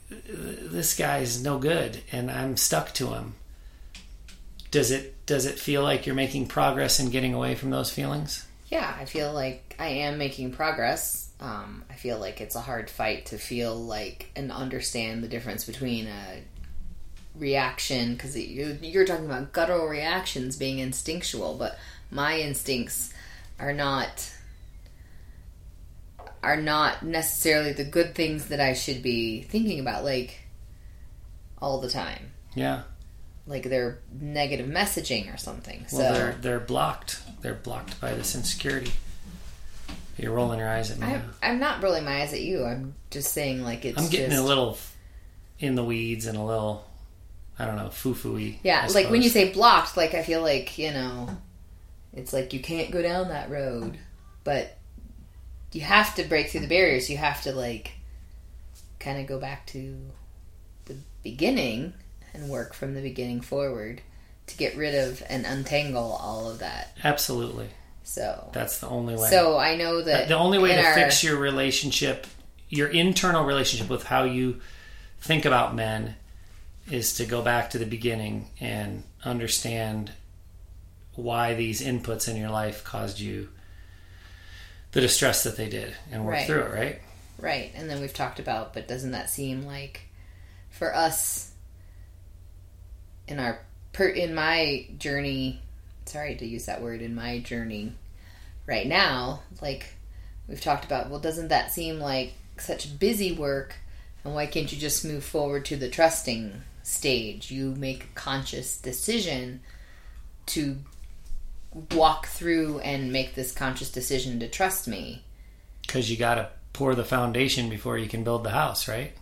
Speaker 1: this guy's no good, and I'm stuck to him." Does it does it feel like you're making progress in getting away from those feelings?
Speaker 2: Yeah, I feel like I am making progress. Um, I feel like it's a hard fight to feel like and understand the difference between a reaction because you're, you're talking about guttural reactions being instinctual, but my instincts are not are not necessarily the good things that I should be thinking about, like all the time.
Speaker 1: Yeah.
Speaker 2: Like they're negative messaging or something.
Speaker 1: Well,
Speaker 2: so
Speaker 1: they're they're blocked. They're blocked by this insecurity. You're rolling your eyes at me.
Speaker 2: I, I'm not rolling my eyes at you. I'm just saying, like it's.
Speaker 1: I'm getting
Speaker 2: just,
Speaker 1: a little in the weeds and a little, I don't know, foo fooey.
Speaker 2: Yeah, like when you say blocked, like I feel like you know, it's like you can't go down that road, but you have to break through the barriers. You have to like kind of go back to the beginning and work from the beginning forward to get rid of and untangle all of that.
Speaker 1: absolutely,
Speaker 2: So,
Speaker 1: that's the only way.
Speaker 2: so I know that
Speaker 1: the only way to
Speaker 2: our-
Speaker 1: fix your relationship, your internal relationship with how you think about men, is to go back to the beginning and understand why these inputs in your life caused you the distress that they did and work
Speaker 2: Right.
Speaker 1: through it, right?
Speaker 2: Right, and then we've talked about, but doesn't that seem like for us in our per, in my journey? Sorry to use that word in my journey right now. Like we've talked about, well, doesn't that seem like such busy work? And why can't you just move forward to the trusting stage? You make a conscious decision to walk through and make this conscious decision to trust me.
Speaker 1: Because you got to pour the foundation before you can build the house, right?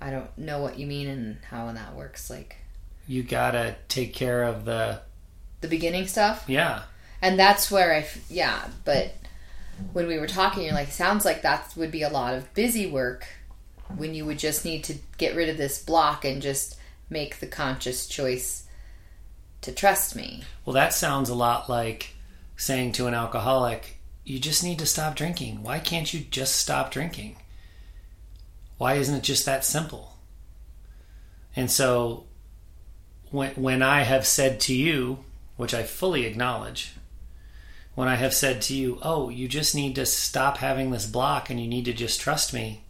Speaker 2: I don't know what you mean and how that works. Like
Speaker 1: You got to take care of the
Speaker 2: the beginning stuff,
Speaker 1: yeah.
Speaker 2: and that's where I, f- yeah. But when we were talking, you're like, sounds like that would be a lot of busy work when you would just need to get rid of this block and just make the conscious choice to trust me.
Speaker 1: Well, that sounds a lot like saying to an alcoholic, you just need to stop drinking. Why can't you just stop drinking? Why isn't it just that simple? And so when when I have said to you, which I fully acknowledge, when I have said to you, "Oh, you just need to stop having this block and you need to just trust me."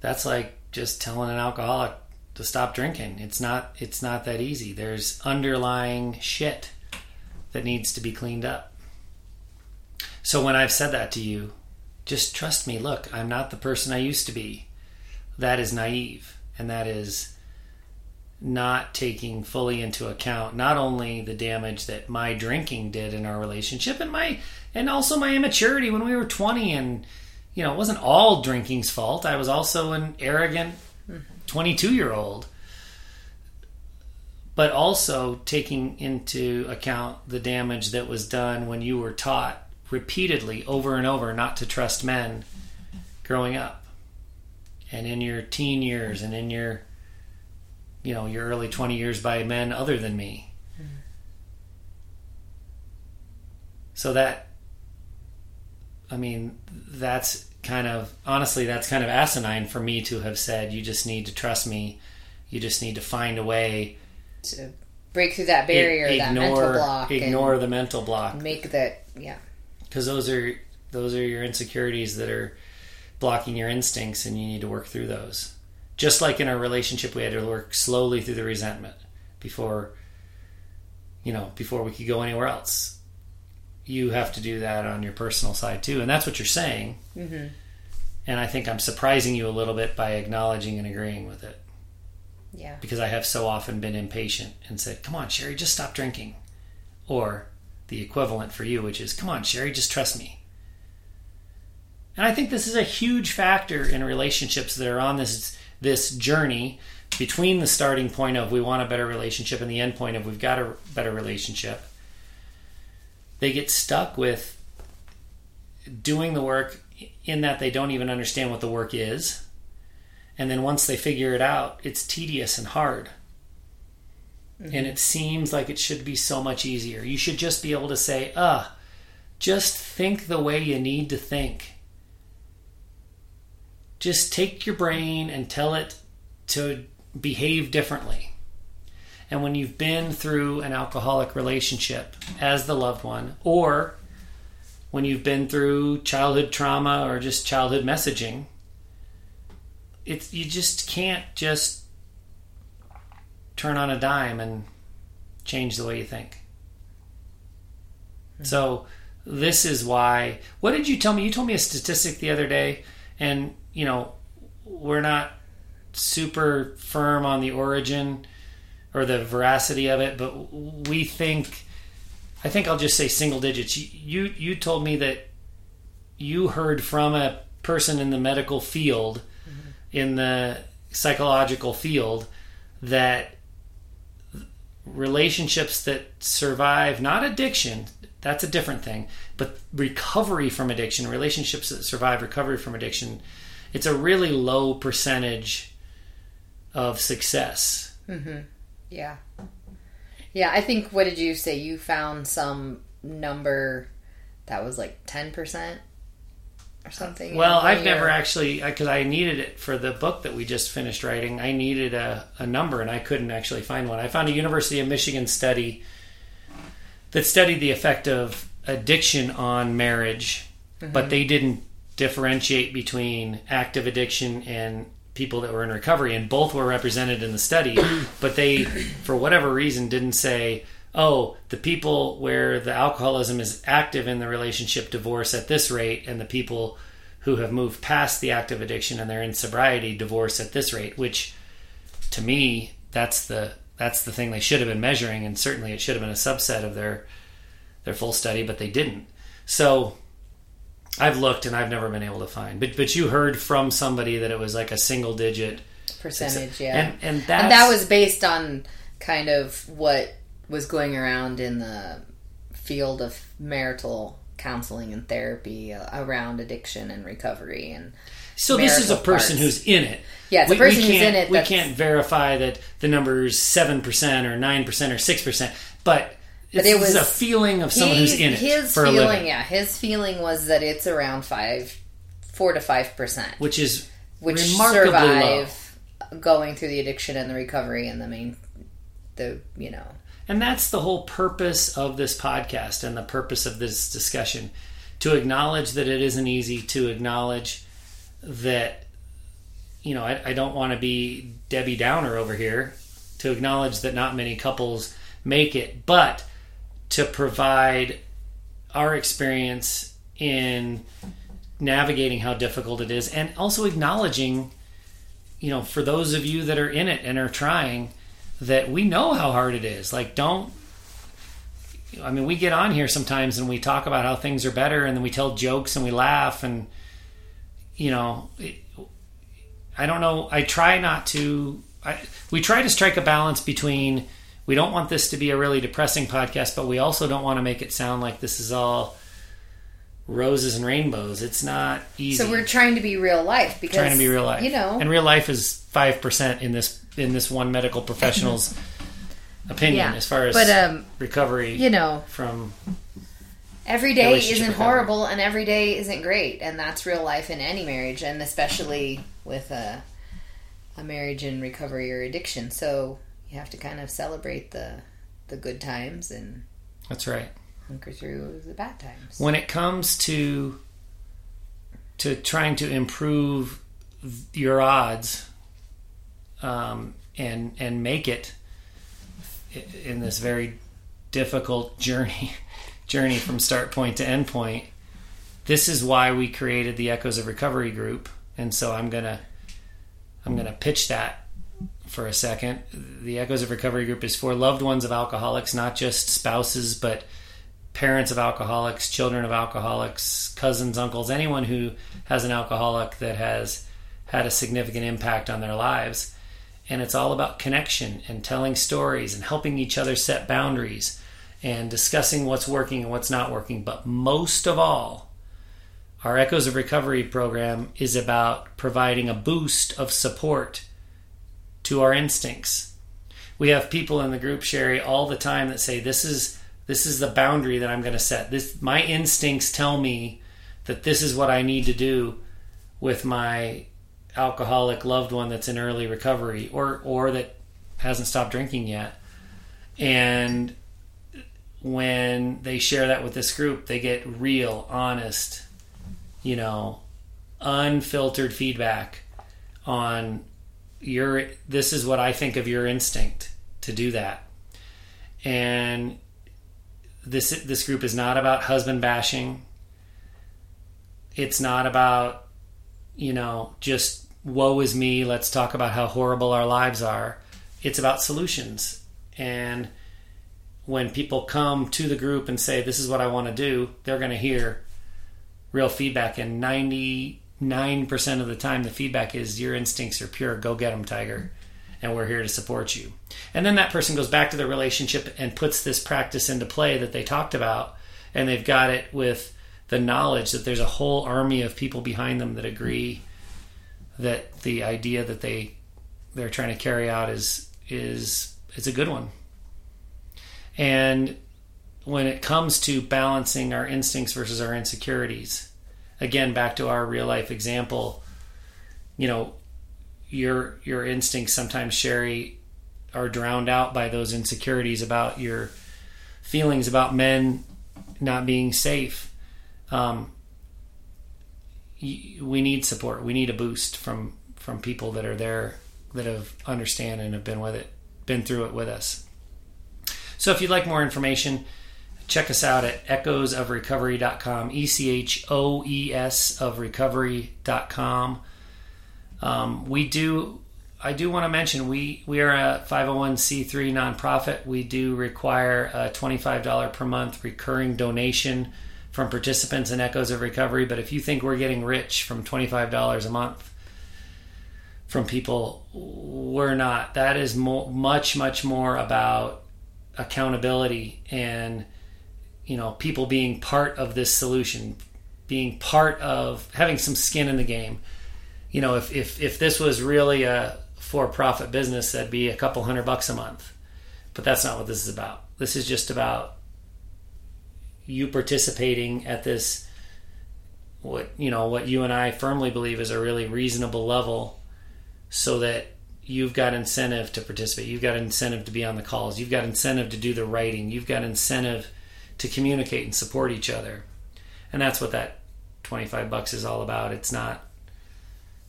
Speaker 1: That's like just telling an alcoholic to stop drinking. It's not it's not that easy. There's underlying shit that needs to be cleaned up. So when I've said that to you, just trust me. Look, I'm not the person I used to be. That is naive and that is not taking fully into account not only the damage that my drinking did in our relationship and my and also my immaturity when we were 20 and you know it wasn't all drinking's fault. I was also an arrogant 22 year old but also taking into account the damage that was done when you were taught repeatedly over and over not to trust men growing up. And in your teen years and in your you know your early 20 years by men other than me so that i mean that's kind of honestly that's kind of asinine for me to have said you just need to trust me you just need to find a way
Speaker 2: To break through that barrier,
Speaker 1: I-
Speaker 2: that mental block,
Speaker 1: ignore the mental block
Speaker 2: make that, yeah.
Speaker 1: because those are those are your insecurities that are blocking your instincts and you need to work through those. Just like in our relationship, we had to work slowly through the resentment before, you know, before we could go anywhere else. You have to do that on your personal side too, and that's what you're saying.
Speaker 2: Mm-hmm.
Speaker 1: And I think I'm surprising you a little bit by acknowledging and agreeing with it
Speaker 2: Yeah.
Speaker 1: because I have so often been impatient and said, "Come on, Sherry, just stop drinking," or the equivalent for you, which is, "Come on, Sherry, just trust me." And I think this is a huge factor in relationships that are on this this journey between the starting point of we want a better relationship and the end point of we've got a better relationship. They get stuck with doing the work in that they don't even understand what the work is. And then once they figure it out, it's tedious and hard. And it seems like it should be so much easier. You should just be able to say, ah, just think the way you need to think. Just take your brain and tell it to behave differently. And when you've been through an alcoholic relationship as the loved one, or when you've been through childhood trauma or just childhood messaging, it's you just can't just turn on a dime and change the way you think. Hmm. So this is why what did you tell me? You told me a statistic the other day and you know we're not super firm on the origin or the veracity of it, but we think I think I'll just say single digits. You you told me that you heard from a person in the medical field mm-hmm. in the psychological field that relationships that survive not addiction that's a different thing but recovery from addiction relationships that survive recovery from addiction it's a really low percentage of success Hmm.
Speaker 2: Yeah. Yeah, I think what did you say? You found some number that was like 10% or something?
Speaker 1: well i've never actually because I, needed it for the book that we just finished writing i needed a, a number and i couldn't actually find one i found a university of michigan study that studied the effect of addiction on marriage but they didn't differentiate between active addiction and people that were in recovery and both were represented in the study but they for whatever reason didn't say oh the people where the alcoholism is active in the relationship divorce at this rate and the people who have moved past the active addiction and they're in sobriety divorce at this rate which to me that's the that's the thing they should have been measuring and certainly it should have been a subset of their their full study but they didn't. So I've looked and I've never been able to find but but you heard from somebody that it was like a single digit
Speaker 2: percentage, yeah.
Speaker 1: and and
Speaker 2: and that was based on kind of what was going around in the field of marital counseling and therapy uh, around addiction and recovery and
Speaker 1: So this is a person
Speaker 2: parts.
Speaker 1: who's in it.
Speaker 2: Yeah, it's a person who's
Speaker 1: can't,
Speaker 2: in it
Speaker 1: We can't verify that the number is seven percent or nine percent or six percent, but it's,
Speaker 2: it was-
Speaker 1: a feeling of someone who's in it
Speaker 2: his
Speaker 1: for a
Speaker 2: feeling
Speaker 1: living,
Speaker 2: yeah his feeling was that it's around five four to five percent.
Speaker 1: Which is
Speaker 2: which
Speaker 1: remarkably low.
Speaker 2: survive going through the addiction and the recovery and the main the you know.
Speaker 1: And that's the whole purpose of this podcast and the purpose of this discussion to acknowledge that it isn't easy, to acknowledge that, you know, I, I don't want to be Debbie Downer over here, to acknowledge that not many couples make it, but to provide our experience in navigating how difficult it is and also acknowledging, you know, for those of you that are in it and are trying, that we know how hard it is. Like, don't. I mean, we get on here sometimes and we talk about how things are better, and then we tell jokes and we laugh, and you know, it, I don't know. I try not to. I, we try to strike a balance between. We don't want this to be a really depressing podcast, but we also don't want to make it sound like this is all roses and rainbows. It's not easy
Speaker 2: so we're trying to be real life because
Speaker 1: trying to be real life.
Speaker 2: you know
Speaker 1: and real life is five percent in this in this one medical professional's opinion
Speaker 2: Yeah.
Speaker 1: as far as
Speaker 2: but um
Speaker 1: recovery
Speaker 2: you know
Speaker 1: from.
Speaker 2: every day isn't
Speaker 1: recovery.
Speaker 2: horrible and every day isn't great and that's real life in any marriage and especially with a a marriage in recovery or addiction so you have to kind of celebrate the the good times and
Speaker 1: That's right.
Speaker 2: hunker through the bad times
Speaker 1: When it comes to to trying to improve your odds um, and and make it in this very difficult journey journey from start point to end point this is why we created the echoes of recovery group and so i'm gonna i'm gonna pitch that for a second the echoes of recovery group is for loved ones of alcoholics not just spouses but parents of alcoholics children of alcoholics cousins uncles anyone who has an alcoholic that has had a significant impact on their lives and it's all about connection and telling stories and helping each other set boundaries and discussing what's working and what's not working. But most of all, our Echoes of Recovery program is about providing a boost of support to our instincts. We have people in the group, Sherry, all the time that say, This is this is the boundary that I'm going to set. This my instincts tell me that this is what I need to do with my alcoholic loved one that's in early recovery or or that hasn't stopped drinking yet. And when they share that with this group, they get real, honest, you know, unfiltered feedback on your this is what I think of your instinct to do that. And this this group is not about husband bashing. It's not about you know just woe is me, let's talk about how horrible our lives are. It's about solutions. And when people come to the group and say, This is what I want to do, they're going to hear real feedback. And 99% of the time, the feedback is, Your instincts are pure. Go get them, Tiger. And we're here to support you. And then that person goes back to the relationship and puts this practice into play that they talked about. And they've got it with the knowledge that there's a whole army of people behind them that agree that the idea that they they're trying to carry out is is is a good one. And when it comes to balancing our instincts versus our insecurities, again back to our real life example, you know, your your instincts sometimes Sherry are drowned out by those insecurities about your feelings about men not being safe. Um, we need support. We need a boost from from people that are there that have understand and have been with it, been through it with us. So if you'd like more information, check us out at echoesofrecovery.com, E C H O E S of recovery.com. Um, we do I do want to mention we we are a 501c3 nonprofit. We do require a $25 per month recurring donation from participants in Echoes of Recovery. But if you think we're getting rich from $25 a month from people, we're not. That is mo- much, much more about accountability and you know people being part of this solution, being part of having some skin in the game. You know, if if if this was really a for-profit business, that'd be a couple hundred bucks a month. But that's not what this is about. This is just about you participating at this what you know what you and I firmly believe is a really reasonable level so that you've got incentive to participate you've got incentive to be on the calls you've got incentive to do the writing you've got incentive to communicate and support each other and that's what that 25 bucks is all about it's not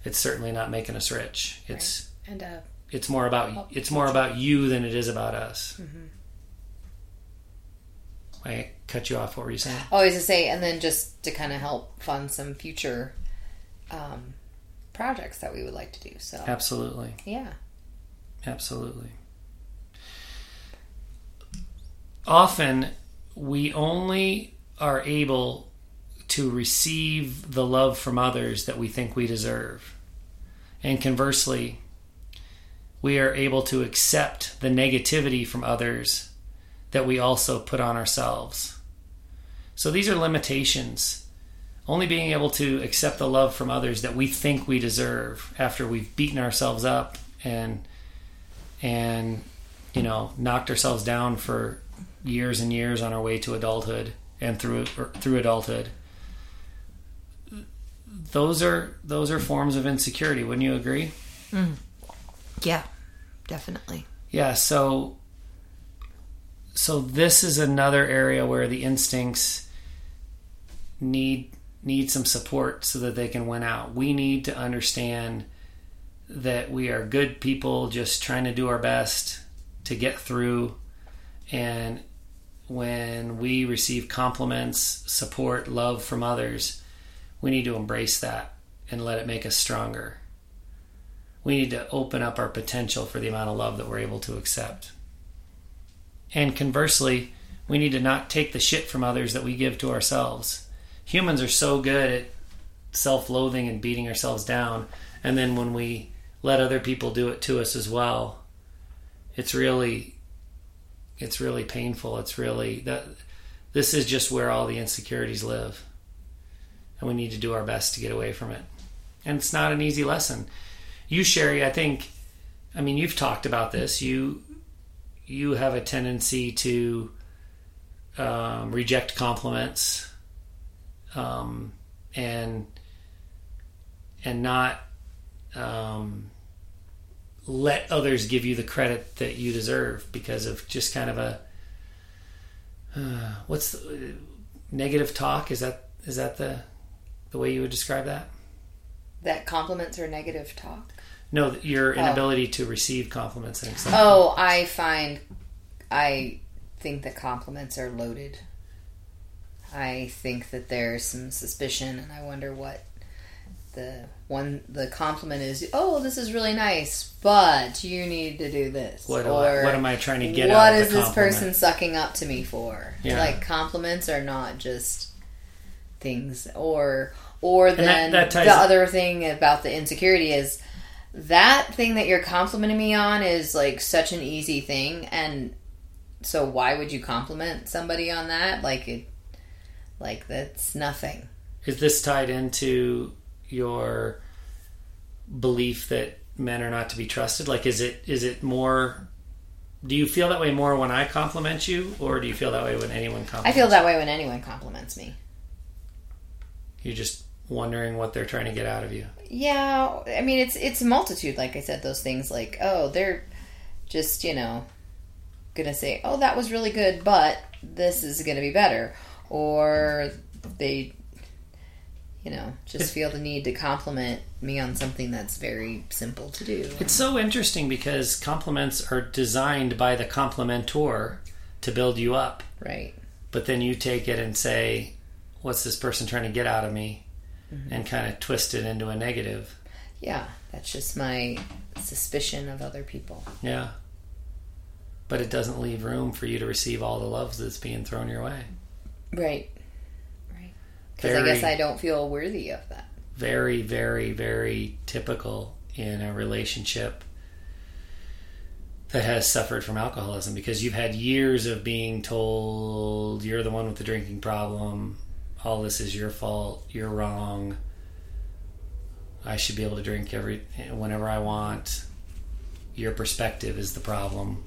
Speaker 1: it's certainly not making us rich it's
Speaker 2: right. and uh,
Speaker 1: it's more about it's more about you than it is about us
Speaker 2: mm-hmm.
Speaker 1: I cut you off. What were you saying?
Speaker 2: Always to say, and then just to kind of help fund some future um, projects that we would like to do. So
Speaker 1: absolutely,
Speaker 2: yeah,
Speaker 1: absolutely. Often, we only are able to receive the love from others that we think we deserve, and conversely, we are able to accept the negativity from others that we also put on ourselves. So these are limitations. Only being able to accept the love from others that we think we deserve after we've beaten ourselves up and and you know knocked ourselves down for years and years on our way to adulthood and through through adulthood. Those are those are forms of insecurity. Wouldn't you agree?
Speaker 2: Mm. Yeah, definitely.
Speaker 1: Yeah. So so this is another area where the instincts need need some support so that they can win out. We need to understand that we are good people just trying to do our best to get through. And when we receive compliments, support, love from others, we need to embrace that and let it make us stronger. We need to open up our potential for the amount of love that we're able to accept. And conversely, we need to not take the shit from others that we give to ourselves. Humans are so good at self loathing and beating ourselves down. And then when we let other people do it to us as well, it's really it's really painful. It's really that this is just where all the insecurities live. And we need to do our best to get away from it. And it's not an easy lesson. You, Sherry, I think I mean you've talked about this. You you have a tendency to um, reject compliments um, and and not um, let others give you the credit that you deserve because of just kind of a uh, what's the, negative talk is that is that the the way you would describe that
Speaker 2: That compliments are negative talk.
Speaker 1: no your inability to receive compliments and accept.
Speaker 2: Oh, I find I think that compliments are loaded. I think that there's some suspicion and I wonder what the one the compliment is oh this is really nice but you need to do this
Speaker 1: what, I- what am I trying to get
Speaker 2: what is this person sucking up to me for?
Speaker 1: Yeah.
Speaker 2: like compliments are not just things or or then
Speaker 1: that ties
Speaker 2: the other thing about the insecurity is that thing that you're complimenting me on is like such an easy thing and so why would you compliment somebody on that? Like it like that's nothing.
Speaker 1: Is this tied into your belief that men are not to be trusted? Like, is it is it more? Do you feel that way more when I compliment you, or do you feel that way when anyone compliments?
Speaker 2: i feel that way when anyone compliments me
Speaker 1: You're just wondering what they're trying to get out of you.
Speaker 2: Yeah, I mean it's it's a multitude. Like I said, those things like oh they're just you know gonna say oh that was really good, but this is gonna be better, or they you know just feel the need to compliment me on something that's very simple to do.
Speaker 1: It's so interesting because compliments are designed by the complimentor to build you up,
Speaker 2: Right.
Speaker 1: but then you take it and say, "What's this person trying to get out of me?" Mm-hmm. and kind of twist it into a negative.
Speaker 2: Yeah, that's just my suspicion of other people.
Speaker 1: Yeah. But it doesn't leave room for you to receive all the love that's being thrown your way.
Speaker 2: Right. Right. Because I guess I don't feel worthy of that.
Speaker 1: Very, very, very typical in a relationship that has suffered from alcoholism because you've had years of being told you're the one with the drinking problem, all this is your fault, you're wrong. I should be able to drink every whenever I want. Your perspective is the problem.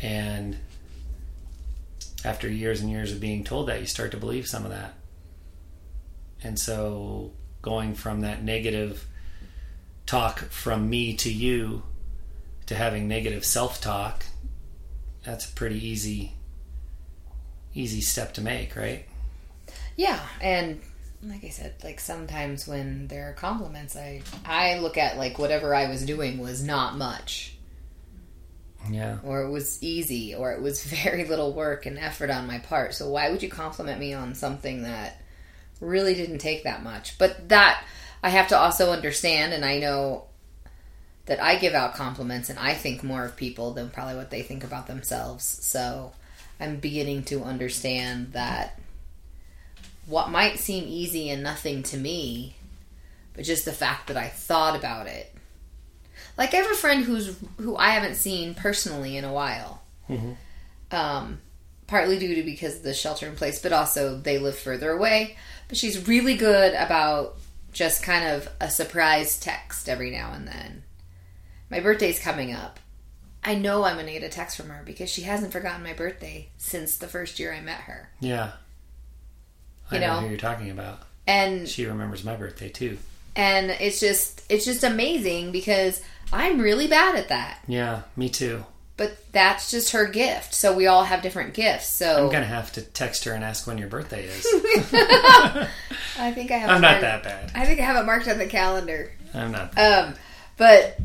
Speaker 1: And after years and years of being told that, you start to believe some of that. And so going from that negative talk from me to you to having negative self-talk, that's a pretty easy easy step to make, right?
Speaker 2: Yeah, and like I said, like sometimes when there are compliments, I I look at like whatever I was doing was not much,
Speaker 1: Yeah.
Speaker 2: or it was easy, or it was very little work and effort on my part. So why would you compliment me on something that really didn't take that much? But that I have to also understand, and I know that I give out compliments, and I think more of people than probably what they think about themselves. So I'm beginning to understand that what might seem easy and nothing to me, but just the fact that I thought about it. Like I have a friend who's who I haven't seen personally in a while. Um, partly due to because of the shelter in place, but also they live further away. But she's really good about just kind of a surprise text every now and then. My birthday's coming up. I know I'm gonna get a text from her because she hasn't forgotten my birthday since the first year I met her.
Speaker 1: Yeah. I
Speaker 2: You
Speaker 1: know,
Speaker 2: know?
Speaker 1: who you're talking about.
Speaker 2: And
Speaker 1: She remembers my birthday too.
Speaker 2: and it's just it's just amazing because I'm really bad at that.
Speaker 1: Yeah, me too.
Speaker 2: But that's just her gift. So we all have different gifts. So
Speaker 1: I'm gonna have to text her and ask when your birthday is.
Speaker 2: I think I have.
Speaker 1: I'm not that bad.
Speaker 2: I think I have it marked on the calendar.
Speaker 1: I'm not.
Speaker 2: Um, but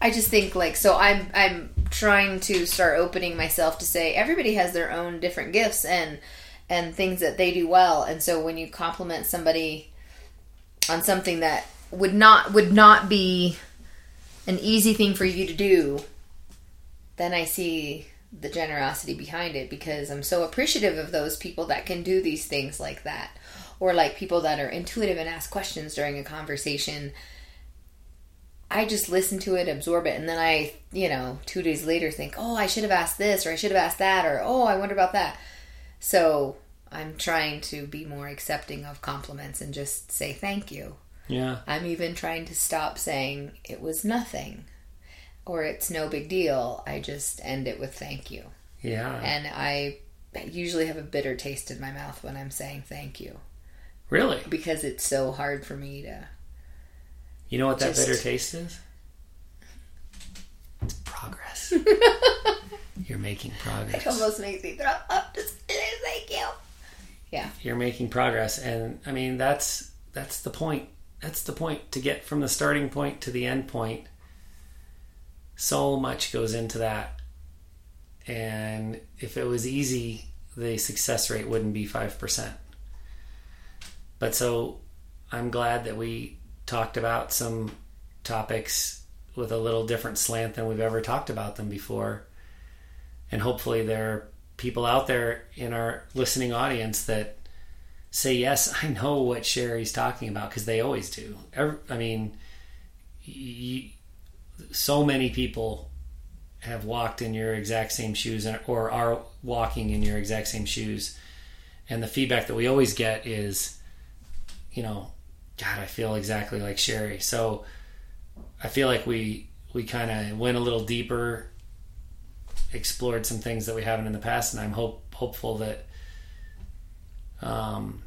Speaker 2: I just think like so. I'm I'm trying to start opening myself to say everybody has their own different gifts and and things that they do well. And so when you compliment somebody on something that would not would not be an easy thing for you to do, then I see the generosity behind it because I'm so appreciative of those people that can do these things like that. Or like people that are intuitive and ask questions during a conversation. I just listen to it, absorb it, and then I, you know, two days later think, oh, I should have asked this, or I should have asked that, or oh, I wonder about that. So I'm trying to be more accepting of compliments and just say thank you.
Speaker 1: Yeah.
Speaker 2: I'm even trying to stop saying it was nothing or it's no big deal. I just end it with thank you.
Speaker 1: Yeah.
Speaker 2: And I usually have a bitter taste in my mouth when I'm saying thank you
Speaker 1: Really?
Speaker 2: because it's so hard for me to.
Speaker 1: You know what that
Speaker 2: Just-
Speaker 1: bitter taste is? It's progress. You're making progress.
Speaker 2: It almost makes me throw up say thank you. Yeah.
Speaker 1: You're making progress, and I mean that's that's the point. That's the point to get from the starting point to the end point. So much goes into that, and if it was easy, the success rate wouldn't be five percent. But so, I'm glad that we talked about some topics with a little different slant than we've ever talked about them before. And hopefully, there are people out there in our listening audience that say, Yes, I know what Sherry's talking about because they always do. Every, I mean, y- so many people have walked in your exact same shoes and- or are walking in your exact same shoes. And the feedback that we always get is, you know, God, I feel exactly like Sherry. So I feel like we we kind of went a little deeper, explored some things that we haven't in the past, and I'm hope hopeful that um,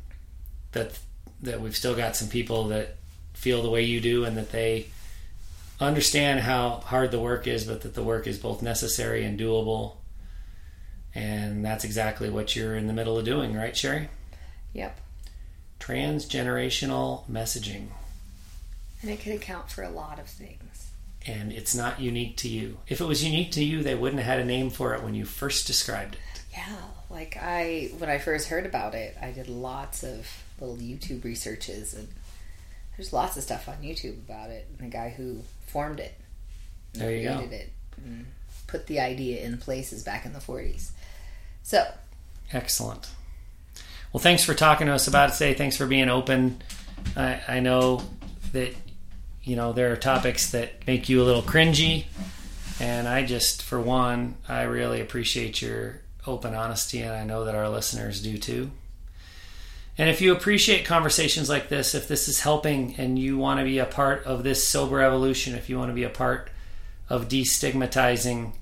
Speaker 1: that that we've still got some people that feel the way you do, and that they understand how hard the work is, but that the work is both necessary and doable. And that's exactly what you're in the middle of doing, right, Sherry?
Speaker 2: Yep.
Speaker 1: Transgenerational messaging.
Speaker 2: And it could account for a lot of things.
Speaker 1: and it's not unique to you. If it was unique to you, they wouldn't have had a name for it when you first described it.
Speaker 2: Yeah, like I when I first heard about it, I did lots of little YouTube researches and there's lots of stuff on YouTube about it. And the guy who formed it,
Speaker 1: There you go.
Speaker 2: created it, put the idea in places back in the 40s. So
Speaker 1: Excellent. Well, thanks for talking to us about it today. Thanks for being open. I, I know that you know there are topics that make you a little cringy, and I just, for one, I really appreciate your open honesty, and I know that our listeners do too. And if you appreciate conversations like this, if this is helping and you want to be a part of this sober evolution, if you want to be a part of destigmatizing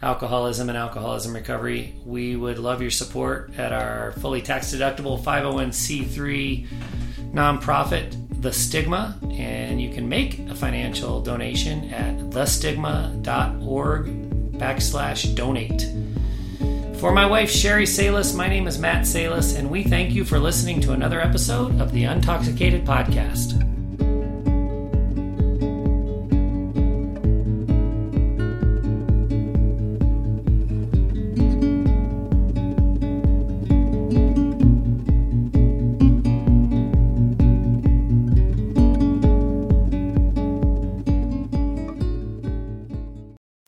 Speaker 1: alcoholism and alcoholism recovery, we would love your support at our fully tax deductible 501c3 nonprofit, The Stigma. And you can make a financial donation at thestigma.org backslash donate. For my wife, Sherry Salis, my name is Matt Salis, and we thank you for listening to another episode of the Untoxicated Podcast.